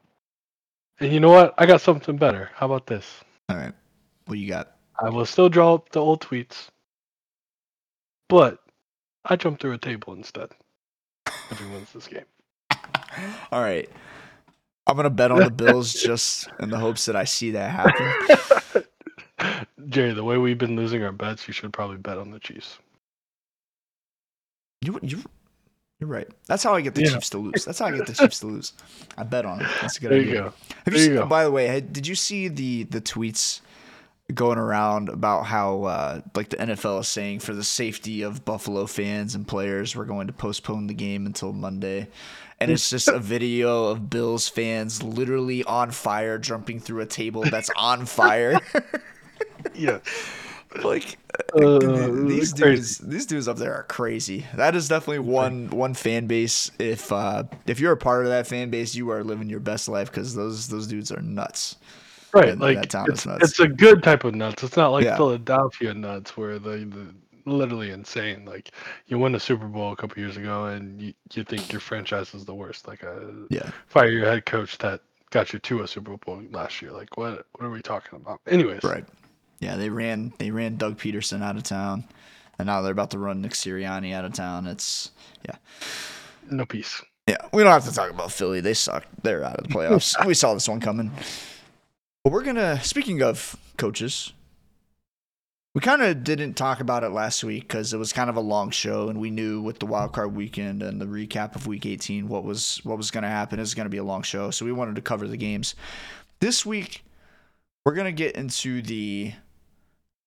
And you know what? I got something better. How about this? All right. What you got? I will still draw up the old tweets. But I jump through a table instead. If he wins this game. *laughs* All right. I'm going to bet on the *laughs* Bills just in the hopes that I see that happen. *laughs* Jerry, the way we've been losing our bets, you should probably bet on the Chiefs. You you you're right. That's how I get the Yeah. Chiefs to lose. That's how I get the Chiefs to lose. I bet on it. That's a good There idea. you go. Have There you you go. by the way, did you see the the tweets going around about how uh, like the NFL is saying for the safety of Buffalo fans and players, we're going to postpone the game until Monday. And it's just a video of Bills fans literally on fire, jumping through a table that's on fire. *laughs* *laughs* *laughs* Yeah. like Uh, these crazy. dudes, these dudes up there are crazy. That is definitely one one fan base. If uh, if you're a part of that fan base, you are living your best life because those those dudes are nuts. Right, And like that town is it's, nuts. it's a good type of nuts. It's not like Yeah. Philadelphia nuts where they the literally insane. Like you won the Super Bowl a couple years ago and you, you think your franchise is the worst. Like a Yeah, fire your head coach that got you to a Super Bowl last year. Like what what are we talking about? Anyways, right. Yeah, they ran they ran Doug Pederson out of town, and now they're about to run Nick Sirianni out of town. It's yeah, no peace. yeah. We don't have to talk about Philly. They suck. They're out of the playoffs. *laughs* we saw this one coming. But we're gonna. Speaking of coaches, we kind of didn't talk about it last week because it was kind of a long show, and we knew with the wild card weekend and the recap of Week 18 what was what was gonna happen. Was gonna be a long show, so we wanted to cover the games. This week, we're gonna get into the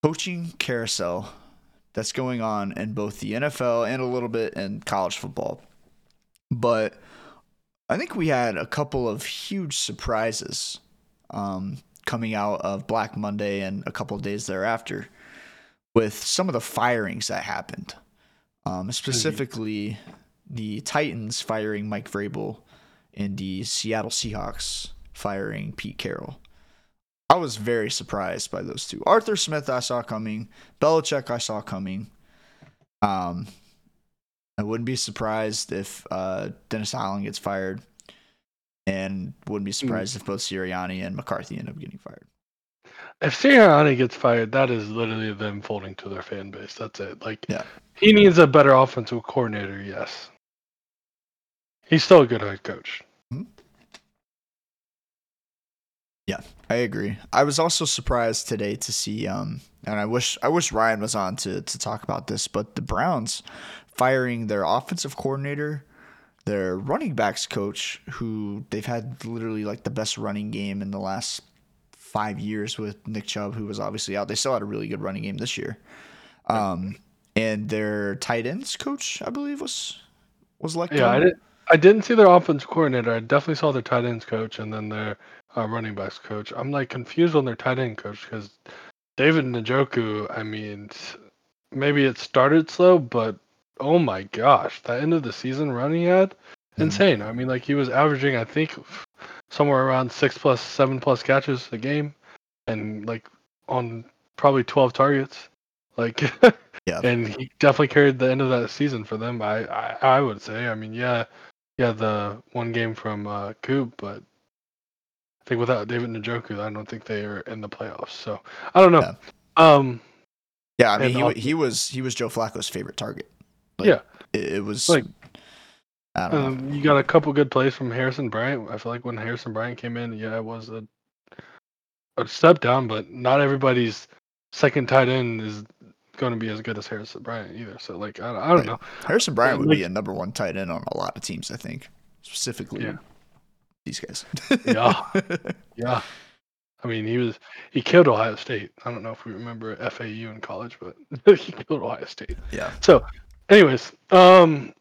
coaching carousel that's going on in both the NFL and a little bit in college football. But I think we had a couple of huge surprises um, coming out of Black Monday and a couple of days thereafter with some of the firings that happened. Um, specifically, the Titans firing Mike Vrabel and the Seattle Seahawks firing Pete Carroll. I was very surprised by those two. Arthur Smith, I saw coming. Belichick, I saw coming. Um, I wouldn't be surprised if uh, Dennis Allen gets fired, and wouldn't be surprised if both Sirianni and McCarthy end up getting fired. If Sirianni gets fired, that is literally them folding to their fan base. That's it. Like Yeah. he needs a better offensive coordinator, yes. He's still a good head coach. Yeah, I agree. I was also surprised today to see, um, and I wish I wish Ryan was on to to talk about this, but the Browns firing their offensive coordinator, their running backs coach, who they've had literally like the best running game in the last five years with Nick Chubb, who was obviously out. They still had a really good running game this year. Um, and their tight ends coach, I believe, was was let Yeah. I didn't. I didn't see their offensive coordinator. I definitely saw their tight ends coach and then their uh, running backs coach. I'm like confused on their tight end coach because David Njoku. I mean, maybe it started slow, but oh my gosh, that end of the season run he had, Mhm. insane. I mean, like he was averaging, I think, somewhere around six plus, seven plus catches a game, and like on probably 12 targets. Like, *laughs* Yeah. and he definitely carried the end of that season for them. I, I, I would say. I mean, yeah, yeah, the one game from uh, Coop, but I think without David Njoku, I don't think they are in the playoffs. So I don't know. Yeah. Um, Yeah, I mean he, also- he was he was Joe Flacco's favorite target. Yeah. it, it was Like, I don't know. Um, you got a couple good plays from Harrison Bryant. I feel like when Harrison Bryant came in, yeah, it was a a step down, but not everybody's second tight end is going to be as good as Harrison Bryant either. So like, I, I don't Right. know. Harrison Bryant would like- be a number one tight end on a lot of teams, I think, specifically Yeah. These guys. Yeah. *laughs* Yeah. I mean, he was he killed Ohio State. I don't know if we remember FAU in college, but *laughs* he killed Ohio State. yeah, So, anyways, um,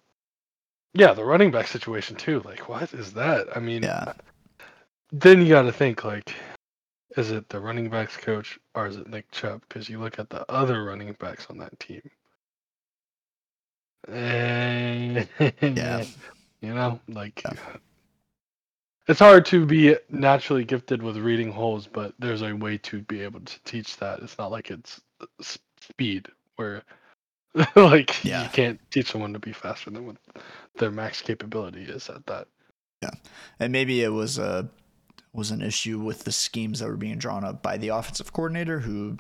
yeah, the running back situation too. Like, what is that? I mean, yeah, then you got to think like, is it the running backs coach or is it Nick Chubb? Because you look at the other running backs on that team. And Yeah. *laughs* you know, like Yeah. It's hard to be naturally gifted with reading holes, but there's a way to be able to teach that. It's not like it's uh, speed where *laughs* like Yeah. you can't teach someone to be faster than what their max capability is at that. Yeah, and maybe it was a was an issue with the schemes that were being drawn up by the offensive coordinator who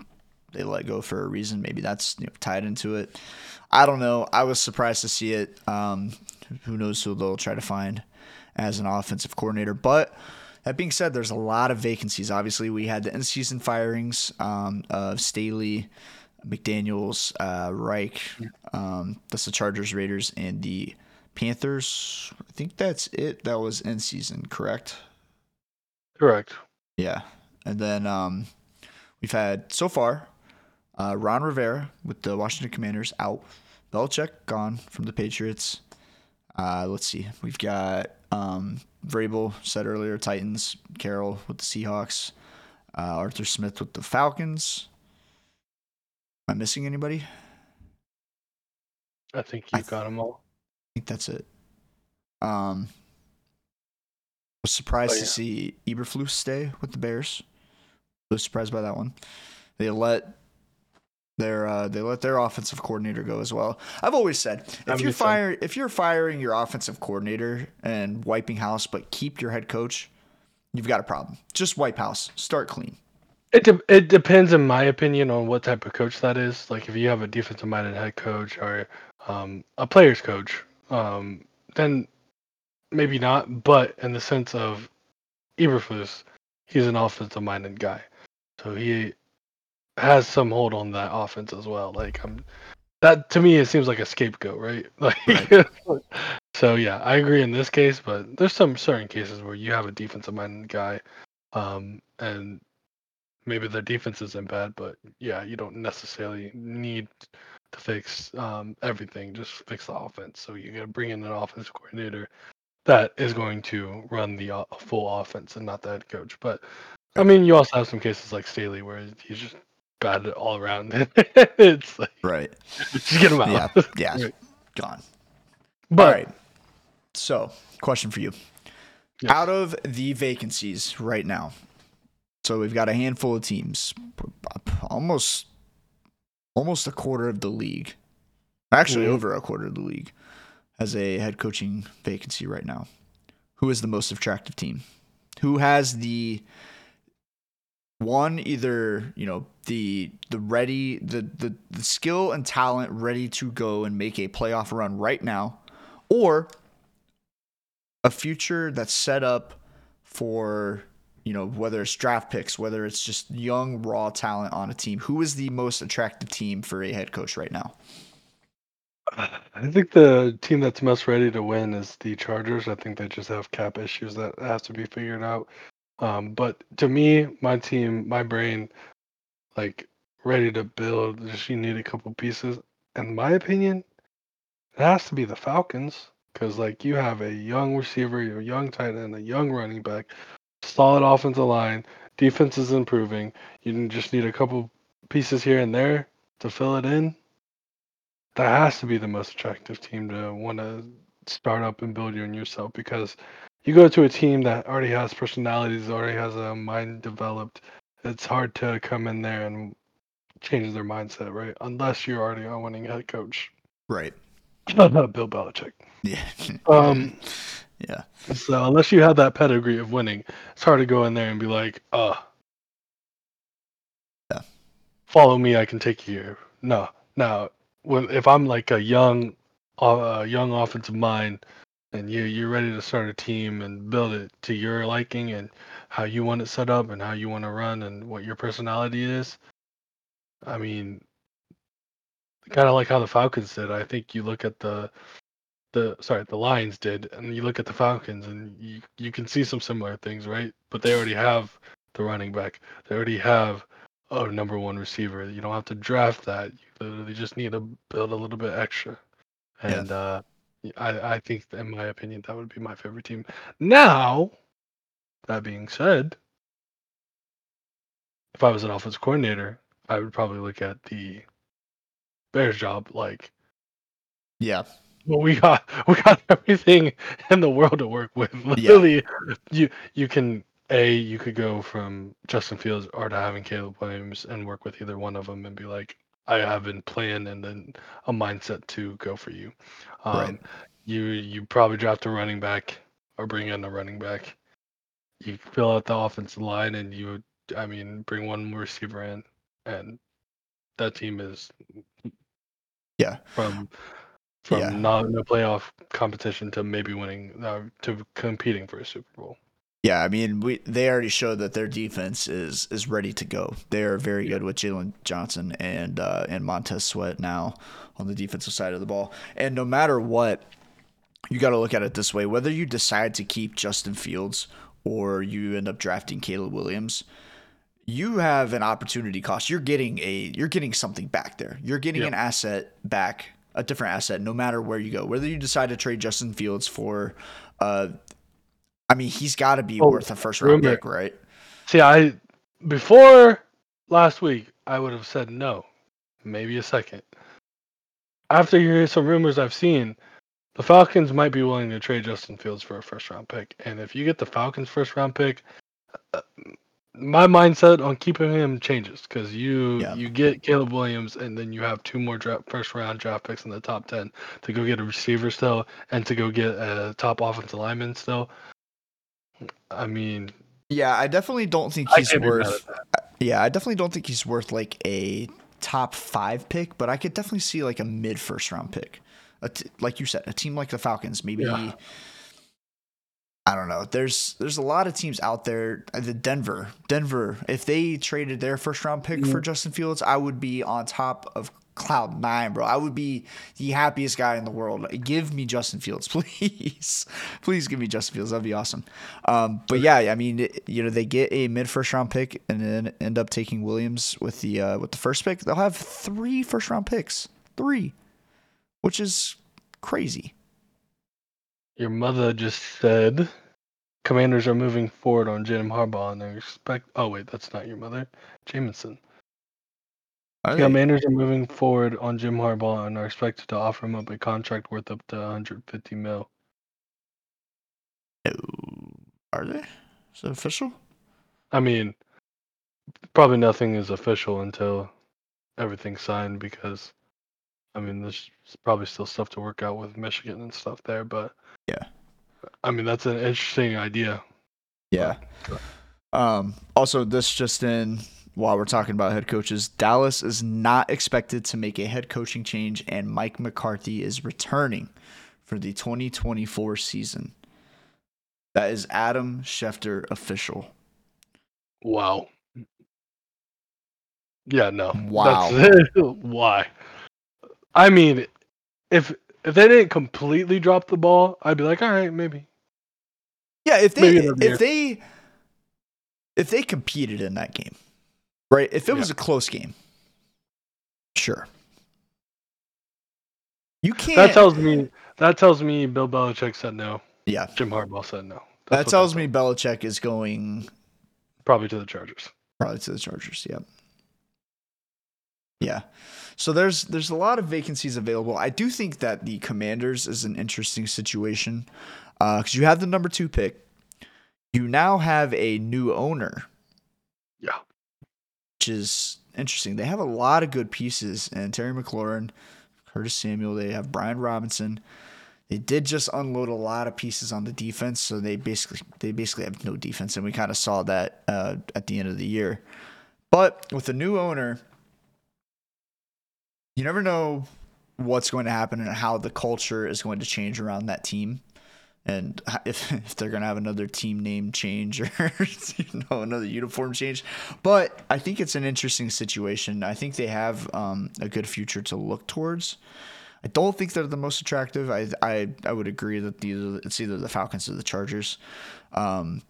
they let go for a reason. Maybe that's you know, tied into it. I don't know. I was surprised to see it. Um, who knows who they'll try to find as an offensive coordinator. But that being said, there's a lot of vacancies. Obviously, we had the end season firings um, of Staley, McDaniels, uh, Reich. Um, that's the Chargers, Raiders, and the Panthers. I think that's it. That was end season, correct? Correct. Yeah. And then um, we've had so far uh, Ron Rivera with the Washington Commanders out. Belichick gone from the Patriots. Uh, let's see. We've got um, Vrabel said earlier Titans. Carroll with the Seahawks. Uh, Arthur Smith with the Falcons. Am I missing anybody? I I think you th- got them all. I think that's it. Um, was surprised Oh, to see Eberflus stay with the Bears. Was surprised by that one. They let their uh, they let their offensive coordinator go as well. I've always said if I'm you're firing if you're firing your offensive coordinator and wiping house, but keep your head coach, you've got a problem. Just wipe house. Start clean. It de- it depends, in my opinion, on what type of coach that is. Like, if you have a defensive-minded head coach or um, a player's coach, um, then maybe not. But in the sense of Eberflus, he's an offensive-minded guy, so he has some hold on that offense as well. Like, I'm that to me, it seems like a scapegoat, right? *laughs* Like, *laughs* so yeah, I agree in this case, but there's some certain cases where you have a defensive-minded guy, um, and maybe their defense isn't bad, but yeah, you don't necessarily need to fix um, everything. Just fix the offense. So you got to bring in an offense coordinator that is going to run the o- full offense and not the head coach. But I mean, you also have some cases like Staley where he's just bad all around. *laughs* it's like Right. just get him out. Yeah. *laughs* Yeah. Right. Gone. But All right. So, question for you. Yes. Out of the vacancies right now, so we've got a handful of teams, almost almost a quarter of the league, actually Mhm. over a quarter of the league, has a head coaching vacancy right now. Who is the most attractive team? Who has the one either you know the the ready the, the the skill and talent ready to go and make a playoff run right now or a future that's set up for you know whether it's draft picks whether it's just young raw talent on a team who is the most attractive team for a head coach right now I think the team that's most ready to win is the Chargers. I think they just have cap issues that have to be figured out. Um, but to me, my team, my brain, like ready to build, just you need a couple pieces. In my opinion, it has to be the Falcons because like you have a young receiver, a young tight end, a young running back, solid offensive line, defense is improving. You just need a couple pieces here and there to fill it in that has to be the most attractive team to want to start up and build you on yourself because you go to a team that already has personalities, already has a mind developed. It's hard to come in there and change their mindset, right? Unless you're already a winning head coach, right Bill Belichick. yeah Um, *laughs* yeah so unless you have that pedigree of winning, it's hard to go in there and be like, uh, Yeah. follow me, I can take you here. No, no. When if I'm like a young a young offensive mind and you you're ready to start a team and build it to your liking and how you want it set up and how you want to run and what your personality is. I mean, kind of like how the Falcons did. I think you look at the the sorry the Lions did, and you look at the Falcons, and you you can see some similar things, right? But they already have the running back. They already have a number one receiver. You don't have to draft that. You literally just need to build a little bit extra. And yeah. uh, I, I think, in my opinion, that would be my favorite team. Now, that being said, if I was an offensive coordinator, I would probably look at the Bears job like, yeah, well, we got *laughs* we got everything in the world to work with. *laughs* Literally, yeah. you you can a you could go from Justin Fields or to having Caleb Williams and work with either one of them and be like, I have been plan and then a mindset to go for you. Um, right. You you probably draft a running back or bring in a running back. You fill out the offensive line and you, I mean, bring one more receiver in, and that team is yeah from from yeah. not no playoff competition to maybe winning uh, to competing for a Super Bowl. Yeah, I mean, we they already showed that their defense is is ready to go. They are very good with Jaylon Johnson and uh, and Montez Sweat now on the defensive side of the ball. And no matter what, you got to look at it this way: whether you decide to keep Justin Fields or you end up drafting Caleb Williams, you have an opportunity cost. You're getting a you're getting something back there. You're getting yep. an asset back, a different asset, no matter where you go. Whether you decide to trade Justin Fields for uh, I mean, he's got to be oh, worth a first round rumor. pick, right? See, I before last week, I would have said no, maybe a second. After hearing some rumors I've seen, the Falcons might be willing to trade Justin Fields for a first round pick. And if you get the Falcons' first round pick, uh, my mindset on keeping him changes because you yeah. you get Caleb Williams and then you have two more draft, first round draft picks in the top ten to go get a receiver still and to go get a top offensive lineman still. I mean, yeah, I definitely don't think he's worth. Yeah, I definitely don't think he's worth like a top five pick, but I could definitely see like a mid first round pick. T- like you said, a team like the Falcons, maybe. Yeah. I don't know. There's there's a lot of teams out there. Uh, the Denver, Denver. If they traded their first round pick mm-hmm. for Justin Fields, I would be on top of cloud nine, bro. I would be the happiest guy in the world. Give me Justin Fields, *laughs* please. please give me Justin Fields. That'd be awesome. Um, but yeah, I mean, you know, they get a mid first round pick and then end up taking Williams with the uh, with the first pick. They'll have three first round picks, three, which is crazy. Your mother just said Commanders are moving forward on Jim Harbaugh and they expect. Oh wait, that's not your mother, Jameson. Are Commanders are moving forward on Jim Harbaugh and are expected to offer him up a contract worth up to 150 mil. Are they? Is it official? I mean, probably nothing is official until everything's signed because, I mean, there's probably still stuff to work out with Michigan and stuff there. But yeah, I mean, that's an interesting idea. Yeah. Um. Also, this just in while we're talking about head coaches, Dallas is not expected to make a head coaching change, and Mike McCarthy is returning for the 2024 season. That is Adam Schefter official. Wow. Yeah, no. Wow. *laughs* why? I mean, if if they didn't completely drop the ball, I'd be like, all right, maybe. Yeah, if they if they if they competed in that game, right? If it yeah. was a close game, sure. You can't. That tells me. That tells me Bill Belichick said no. Yeah. Jim Harbaugh said no. That's that tells me Belichick is going. Probably to the Chargers. Probably to the Chargers. Yeah. Yeah. So there's there's a lot of vacancies available. I do think that the Commanders is an interesting situation because uh, you have the number two pick. You now have a new owner. Yeah which is interesting. They have a lot of good pieces, and Terry McLaurin, Curtis Samuel, they have Brian Robinson. They did just unload a lot of pieces on the defense, so they basically they basically have no defense, and we kind of saw that uh, at the end of the year. But with a new owner, you never know what's going to happen and how the culture is going to change around that team and *laughs* if, if they're gonna have another team name change or *laughs* you know another uniform change. But i think it's an interesting situation. I think they have um, a good future to look towards. I don't think they're the most attractive. I i, I would agree that these it's either the falcons or the chargers. Um,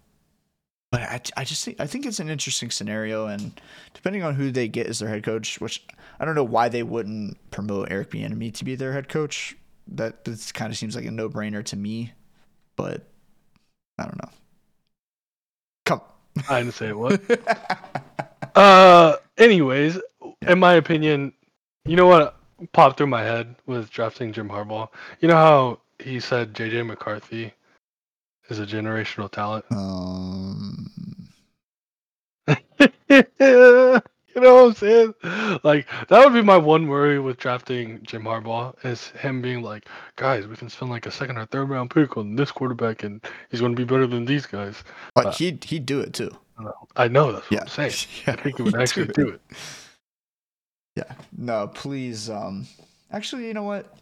but I, I just think I think it's an interesting scenario, and depending on who they get as their head coach, which I don't know why they wouldn't promote Eric Bieniemy to be their head coach. That this kind of seems like a no brainer to me, but I don't know. Come. I didn't say what. *laughs* uh, anyways, in my opinion, you know what popped through my head was drafting Jim Harbaugh. You know how he said JJ McCarthy is a generational talent. Um, *laughs* *laughs* you know what I'm saying? Like that would be my one worry with drafting Jim Harbaugh is him being like, guys, we can spend like a second or third round pick on this quarterback, and he's going to be better than these guys. but uh, he'd he'd do it too. I know that's what yeah. I'm saying. *laughs* Yeah, I think he would actually do it. do it. Yeah. No, please. Um. Actually, you know what?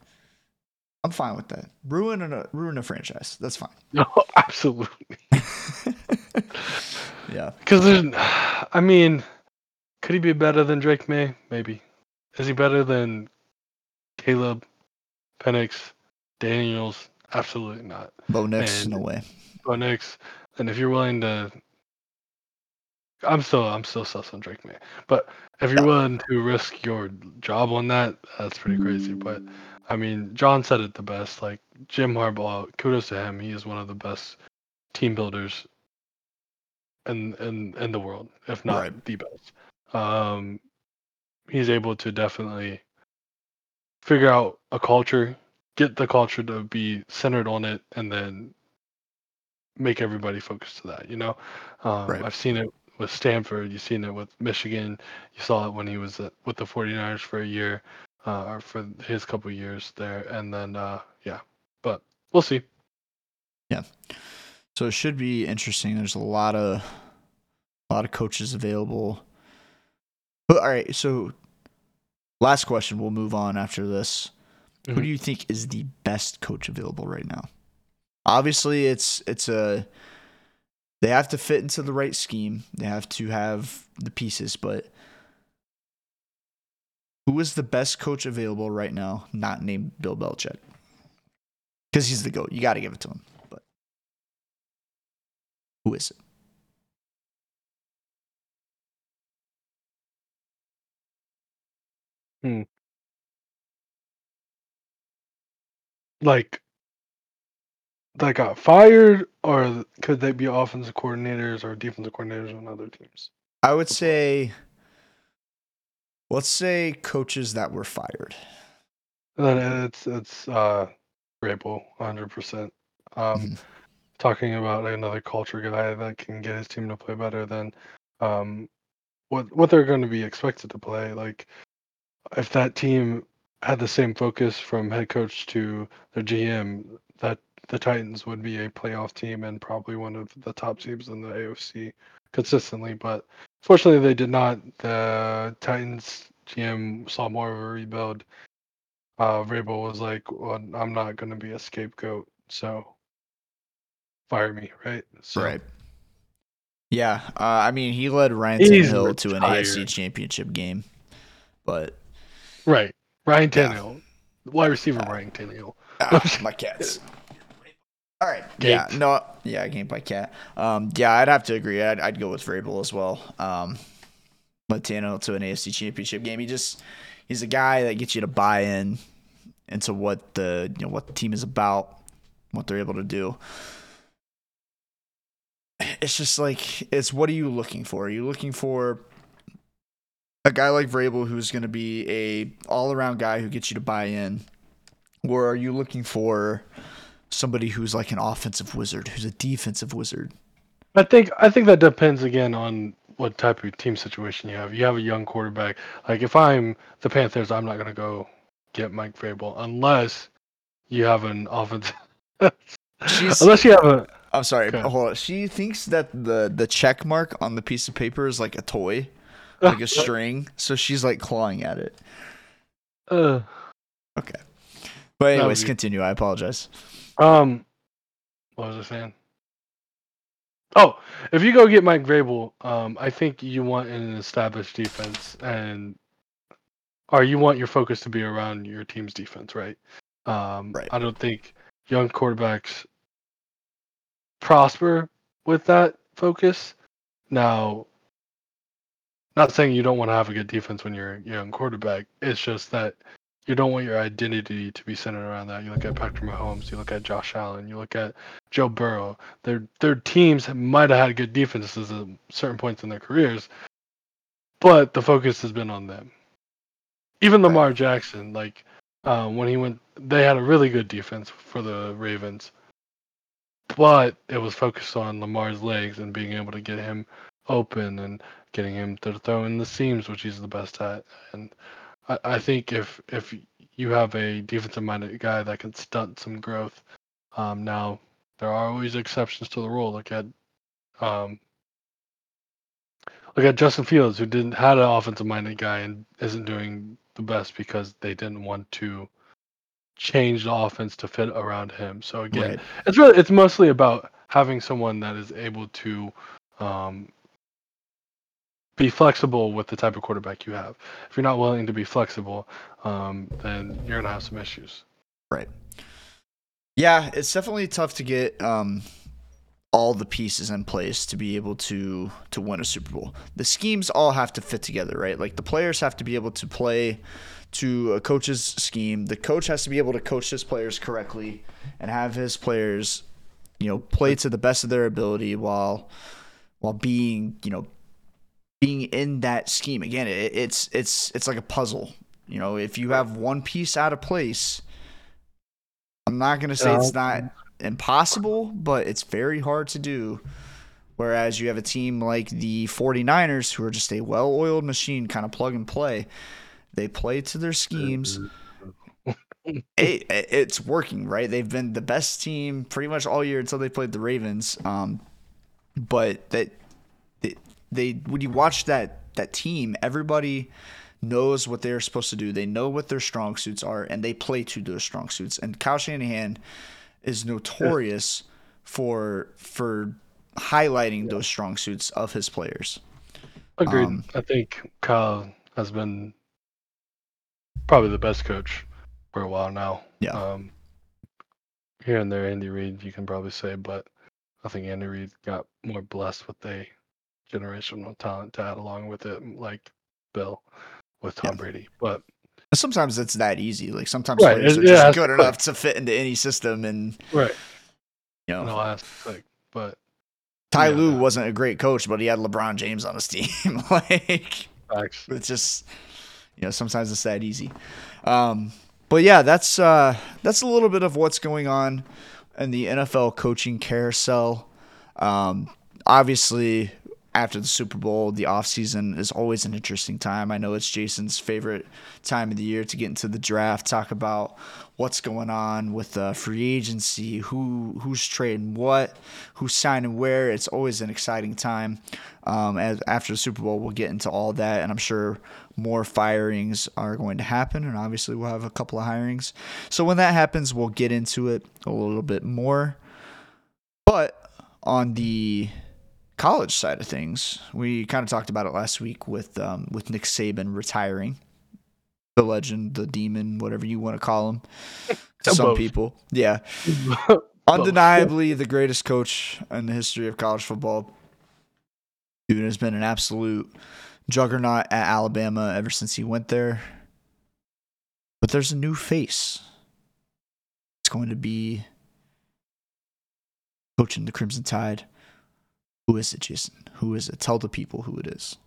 I'm fine with that. Ruin a ruin a franchise. That's fine. *laughs* No, absolutely. yeah. Because there's, I mean, could he be better than Drake Maye? Maybe. Is he better than Caleb, Penix, Daniels? Absolutely not. Bo Nix, no way. Bo Nix, and if you're willing to, I'm still I'm still sus on Drake Maye, But if you're willing to risk your job on that, that's pretty crazy. But I mean, John said it the best. Like Jim Harbaugh, kudos to him. He is one of the best team builders in in in the world, if not right. the best. Um, he's able to definitely figure out a culture, get the culture to be centered on it, and then make everybody focus to that. You know, um, right. I've seen it with Stanford. You've seen it with Michigan. You saw it when he was with the 49ers for a year uh, or for his couple years there, and then uh, yeah, but we'll see. Yeah, so it should be interesting. There's a lot of a lot of coaches available. But all right, so last question. We'll move on after this. Mm-hmm. Who do you think is the best coach available right now? Obviously, it's it's a they have to fit into the right scheme. They have to have the pieces, but who is the best coach available right now, not named Bill Belichick? Because he's the GOAT. You got to give it to him. But who is it? Hmm. Like, that got fired, or could they be offensive coordinators or defensive coordinators on other teams? I would say Let's say coaches that were fired. Then it's it's uh Vrabel, hundred percent. Um, mm-hmm. talking about another culture guy that can get his team to play better than um what what they're going to be expected to play. Like if that team had the same focus from head coach to their GM, that the Titans would be a playoff team and probably one of the top teams in the AFC consistently. But fortunately, they did not. The Titans GM saw more of a rebuild. Uh, Vrabel was like, well, "I'm not going to be a scapegoat, so fire me." Right. So, right. Yeah, uh, I mean, he led Ryan Tannehill to an AFC Championship game, but right, Ryan Tannehill, yeah. wide receiver uh, Ryan Tannehill. Ah, my cats. All right. Yeah. No. Yeah. Game by cat. Um. Yeah. I'd have to agree. I'd, I'd go with Vrabel as well. Um. Latino to an AFC Championship game. He just he's a guy that gets you to buy in into what the you know what the team is about, what they're able to do. It's just like it's what are you looking for? Are you looking for a guy like Vrabel who's going to be a all around guy who gets you to buy in, or are you looking for somebody who's like an offensive wizard, who's a defensive wizard. I think I think that depends again on what type of team situation you have. You have a young quarterback. Like if I'm the Panthers, I'm not gonna go get Mike Vrabel unless you have an offensive. *laughs* unless you have a. I'm sorry. Okay. Hold on. She thinks that the the check mark on the piece of paper is like a toy, like a string. So she's like clawing at it. Uh, Okay. But anyways, be- continue. I apologize. Um, what was I saying? Oh, if you go get Mike Vrabel, um, I think you want an established defense, and or you want your focus to be around your team's defense, right? Um, Right. I don't think young quarterbacks prosper with that focus. Now, not saying you don't want to have a good defense when you're a young quarterback. It's just that you don't want your identity to be centered around that. You look at Patrick Mahomes, you look at Josh Allen, you look at Joe Burrow. Their their teams might have had good defenses at certain points in their careers, but the focus has been on them. Even Lamar Jackson, like um, when he went, they had a really good defense for the Ravens, but it was focused on Lamar's legs and being able to get him open and getting him to throw in the seams, which he's the best at. And I, I think if if you have a defensive minded guy that can stunt some growth, um, now there are always exceptions to the rule. Look at um, look at Justin Fields, who didn't had an offensive minded guy and isn't doing the best because they didn't want to change the offense to fit around him. So again, Right. it's really it's mostly about having someone that is able to um, be flexible with the type of quarterback you have. If you're not willing to be flexible, um, then you're gonna have some issues. Right. Yeah, it's definitely tough to get um, all the pieces in place to be able to to win a Super Bowl. The schemes all have to fit together, right? Like the players have to be able to play to a coach's scheme. The coach has to be able to coach his players correctly and have his players, you know, play to the best of their ability while while being, you know, being in that scheme. Again, it, it's it's it's like a puzzle. You know, if you have one piece out of place, I'm not gonna say it's not impossible, but it's very hard to do. Whereas you have a team like the 49ers, who are just a well oiled machine, kind of plug and play. They play to their schemes. *laughs* It, it- it's working, right? They've been the best team pretty much all year until they played the Ravens. Um, but that they, when you watch that that team, everybody knows what they're supposed to do. They know what their strong suits are, and they play to those strong suits. And Kyle Shanahan is notorious *laughs* for for highlighting those strong suits of his players. Agreed. Um, I think Kyle has been probably the best coach for a while now. Yeah. Um, here and there, Andy Reid, you can probably say, but I think Andy Reid got more blessed with a generational talent to add along with it, like Bill with Tom Yeah. Brady. But Sometimes it's that easy. Like sometimes Right, players are yeah, just good enough to fit into any system, and right, you know. no, but Ty Yeah, Lue wasn't a great coach, but he had LeBron James on his team. *laughs* like facts. it's just you know sometimes it's that easy. Um, but yeah, that's uh, that's a little bit of what's going on in the NFL coaching carousel. Um, obviously, after the Super Bowl, the offseason is always an interesting time. I know it's Jason's favorite time of the year to get into the draft, talk about what's going on with uh, free agency, who who's trading what, who's signing where. It's always an exciting time. Um, as after the Super Bowl, we'll get into all that, and I'm sure more firings are going to happen, and obviously we'll have a couple of hirings. So when that happens, we'll get into it a little bit more. But on the college side of things, we kind of talked about it last week with um, with Nick Saban retiring, the legend, the demon, whatever you want to call him. *laughs* Some Both. people, yeah, *laughs* undeniably the greatest coach in the history of college football. Dude has been an absolute juggernaut at Alabama ever since he went there. But there's a new face. It's going to be coaching the Crimson Tide. Who is it, Jason? Who is it? Tell the people who it is.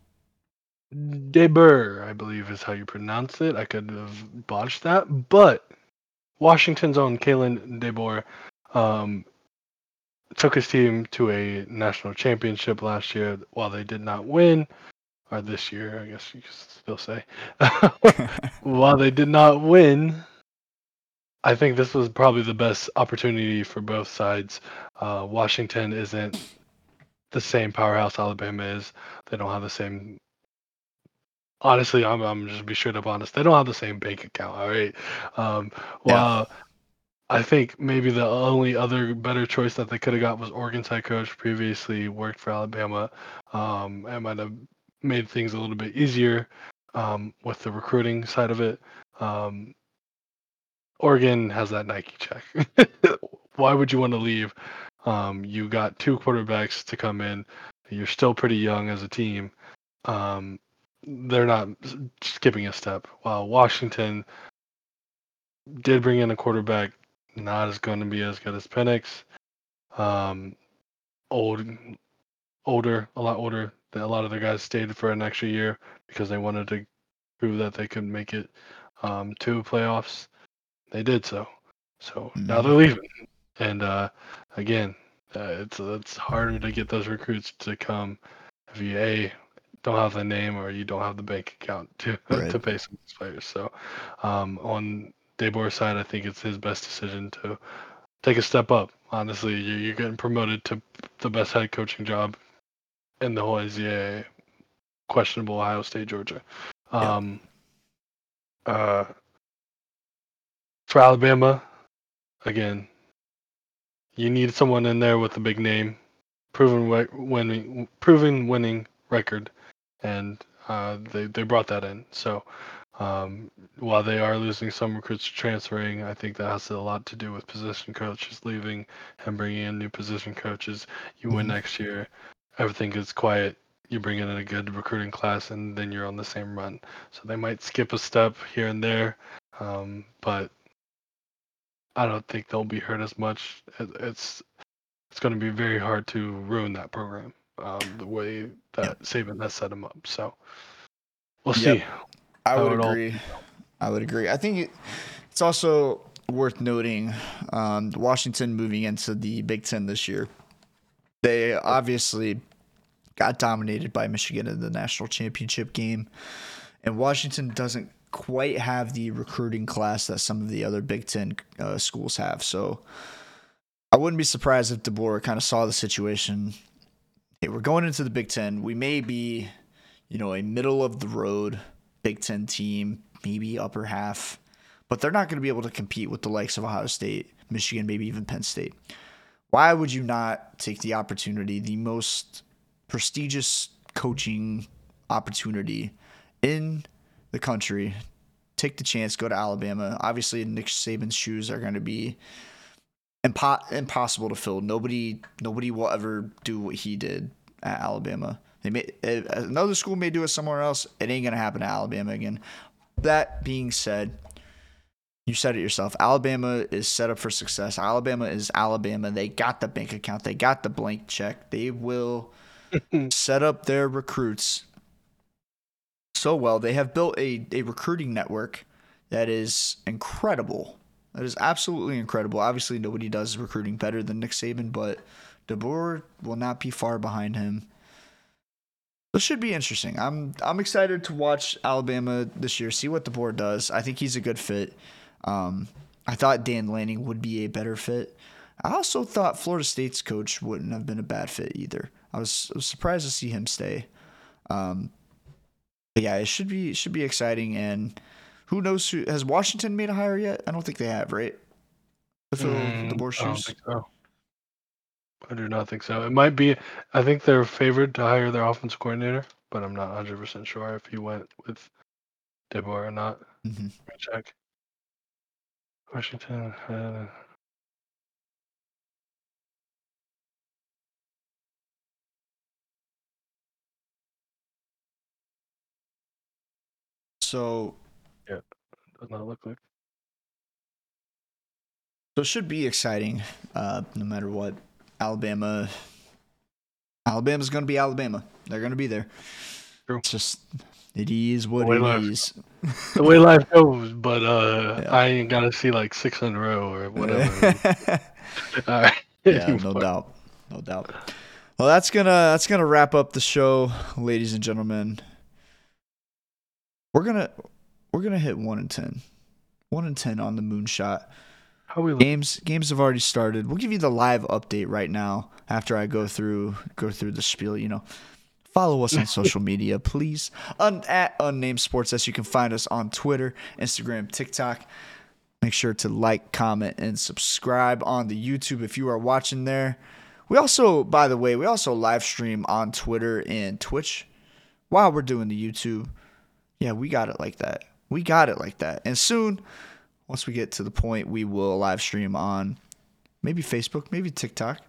Deber, I believe is how you pronounce it. I could have botched that, but Washington's own Kalen DeBoer um, took his team to a national championship last year. While they did not win, or this year, I guess you could still say, *laughs* while they did not win, I think this was probably the best opportunity for both sides. Uh, Washington isn't the same powerhouse Alabama is. They don't have the same honestly, I'm I'm just be straight up honest. They don't have the same bank account. All right. Um, well, I think maybe the only other better choice that they could have got was Oregon's head coach previously worked for Alabama. Um, it might have made things a little bit easier um, with the recruiting side of it. Um, Oregon has that Nike check. *laughs* Why would you want to leave? Um, you got two quarterbacks to come in. You're still pretty young as a team. Um, they're not skipping a step. While Washington did bring in a quarterback, not as going to be as good as Penix. Um, old, older, a lot older. A lot of the guys stayed for an extra year because they wanted to prove that they could make it um, to playoffs. They did so. So mm-hmm. now they're leaving, and uh, again, uh, it's it's harder to get those recruits to come if you a don't have the name or you don't have the bank account to *laughs* right. to pay some players. So um, on DeBoer's side, I think it's his best decision to take a step up. Honestly, you're, you're getting promoted to the best head coaching job in the whole NCAA. Questionable Ohio State, Georgia. Um, yeah. uh, for Alabama, again, you need someone in there with a big name, proven winning, proven winning record, and uh, they they brought that in. So um, while they are losing some recruits transferring, I think that has a lot to do with position coaches leaving and bringing in new position coaches. You win mm-hmm. next year, everything gets quiet. You bring in a good recruiting class, and then you're on the same run. So they might skip a step here and there, um, but I don't think they'll be hurt as much. It's it's going to be very hard to ruin that program um, the way that yep. Saban has set them up. So we'll yep. see. I would agree. All... I would agree. I think it's also worth noting um, Washington moving into the Big Ten this year. They obviously got dominated by Michigan in the national championship game, and Washington doesn't quite have the recruiting class that some of the other Big Ten uh, schools have. So I wouldn't be surprised if DeBoer kind of saw the situation. Hey, we're going into the Big Ten. We may be, you know, a middle of the road Big Ten team, maybe upper half, but they're not going to be able to compete with the likes of Ohio State, Michigan, maybe even Penn State. Why would you not take the opportunity, the most prestigious coaching opportunity in the country? Take the chance, go to Alabama. Obviously, Nick Saban's shoes are going to be impo- impossible to fill. Nobody, nobody will ever do what he did at Alabama. They may another school may do it somewhere else. It ain't gonna happen to Alabama again. That being said, you said it yourself. Alabama is set up for success. Alabama is Alabama. They got the bank account. They got the blank check. They will *laughs* set up their recruits so well. They have built a, a recruiting network that is incredible. That is absolutely incredible. Obviously, nobody does recruiting better than Nick Saban, but DeBoer will not be far behind him. This should be interesting. I'm I'm excited to watch Alabama this year, see what DeBoer does. I think he's a good fit. Um, I thought Dan Lanning would be a better fit. I also thought Florida State's coach wouldn't have been a bad fit either. I was, I was surprised to see him stay. Um, yeah, it should be it should be exciting. And who knows who has Washington made a hire yet? I don't think they have, right? To fill mm, DeBoer shoes. So. I do not think so. It might be. I think they're favored to hire their offense coordinator, but I'm not 100 percent sure if he went with DeBoer or not. Mm-hmm. Check. Washington. Uh, so. Yeah, does not look like. So it should be exciting, uh, no matter what. Alabama. Alabama's going to be Alabama. They're going to be there. True. It's just it is what it life, is. the way life goes, but uh, yeah. I ain't got to see like six in a row or *laughs* whatever. All right. Yeah, *laughs* no doubt, no doubt. Well, that's gonna that's gonna wrap up the show, ladies and gentlemen. We're gonna we're gonna hit one in ten, one in ten on the moonshot. How we games games have already started. We'll give you the live update right now after I go through go through the spiel. You know, Follow us on social *laughs* media, please. Un- at Unnamed Sports S. You can find us on Twitter, Instagram, TikTok. Make sure to like, comment, and subscribe on the YouTube if you are watching there. We also, by the way, we also live stream on Twitter and Twitch while we're doing the YouTube. Yeah, we got it like that. We got it like that. And soon, once we get to the point, we will live stream on maybe Facebook, maybe TikTok.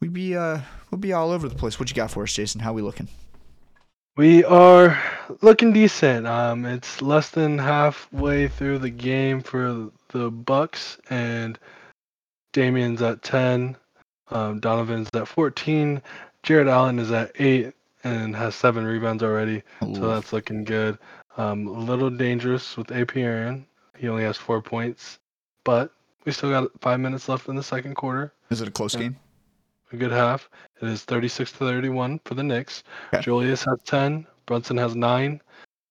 We be uh we'll be all over the place. What you got for us, Jason? How we looking? We are looking decent. Um, it's less than halfway through the game for the Bucks, and Damian's at ten. Um, Donovan's at fourteen. Jarrett Allen is at eight and has seven rebounds already, Ooh. so that's looking good. Um, a little dangerous with AP Aaron. He only has four points, but we still got five minutes left in the second quarter. Is it a close game? A good half. It is 36 to 31 for the Knicks. Okay. Julius has 10. Brunson has 9.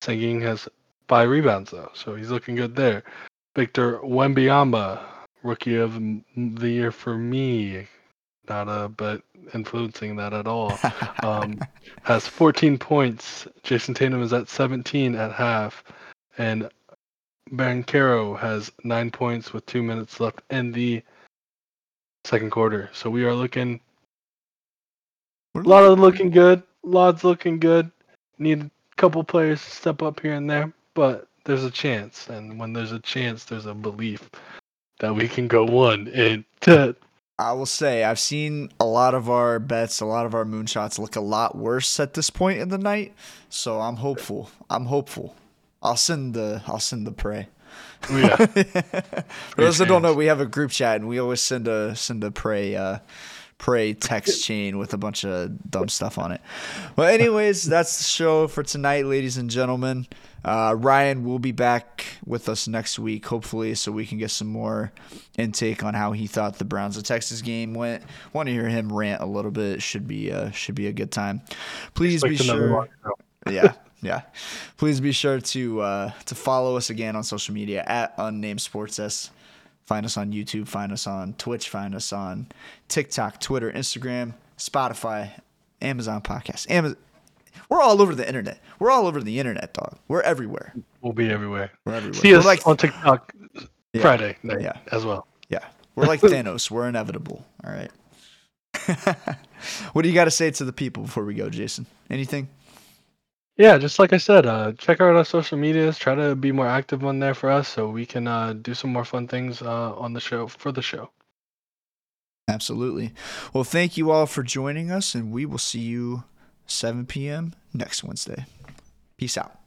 Sengun has 5 rebounds, though, so he's looking good there. Victor Wembanyama, rookie of the year for me, not a but influencing that at all, *laughs* um, has 14 points. Jayson Tatum is at 17 at half. And Banchero has 9 points with 2 minutes left in the second quarter. So we are looking a lot of looking good. Lots looking good. Need a couple players to step up here and there, but there's a chance. And when there's a chance, there's a belief that we can go one and *laughs* two. I will say I've seen a lot of our bets, a lot of our moonshots look a lot worse at this point in the night. So I'm hopeful. I'm hopeful. I'll send the I'll send the pray. Yeah. *laughs* For those that don't know, we have a group chat and we always send a send a pray uh pray text *laughs* chain with a bunch of dumb stuff on it. Well, anyways, *laughs* that's the show for tonight, ladies and gentlemen. Uh, Ryan will be back with us next week, hopefully, so we can get some more intake on how he thought the Browns of Texas game went. Want to hear him rant a little bit? Should be uh, should be a good time. Please be sure yeah, yeah. Please be sure to uh, to follow us again on social media at unnamed sports s. Find us on YouTube. Find us on Twitch. Find us on TikTok, Twitter, Instagram, Spotify, Amazon Podcast. Amazon. We're all over the internet. We're all over the internet, dog. We're everywhere. We'll be everywhere. We're everywhere. See We're us like on TikTok Yeah. Friday night Yeah. as well. yeah. We're like *laughs* Thanos. We're inevitable. All right. *laughs* what do you got to say to the people before we go, Jason? Anything? Yeah, just like I said, uh, check out our social medias. Try to be more active on there for us so we can uh, do some more fun things uh, on the show for the show. Absolutely. Well, thank you all for joining us, and we will see you 7 p.m. next Wednesday. Peace out.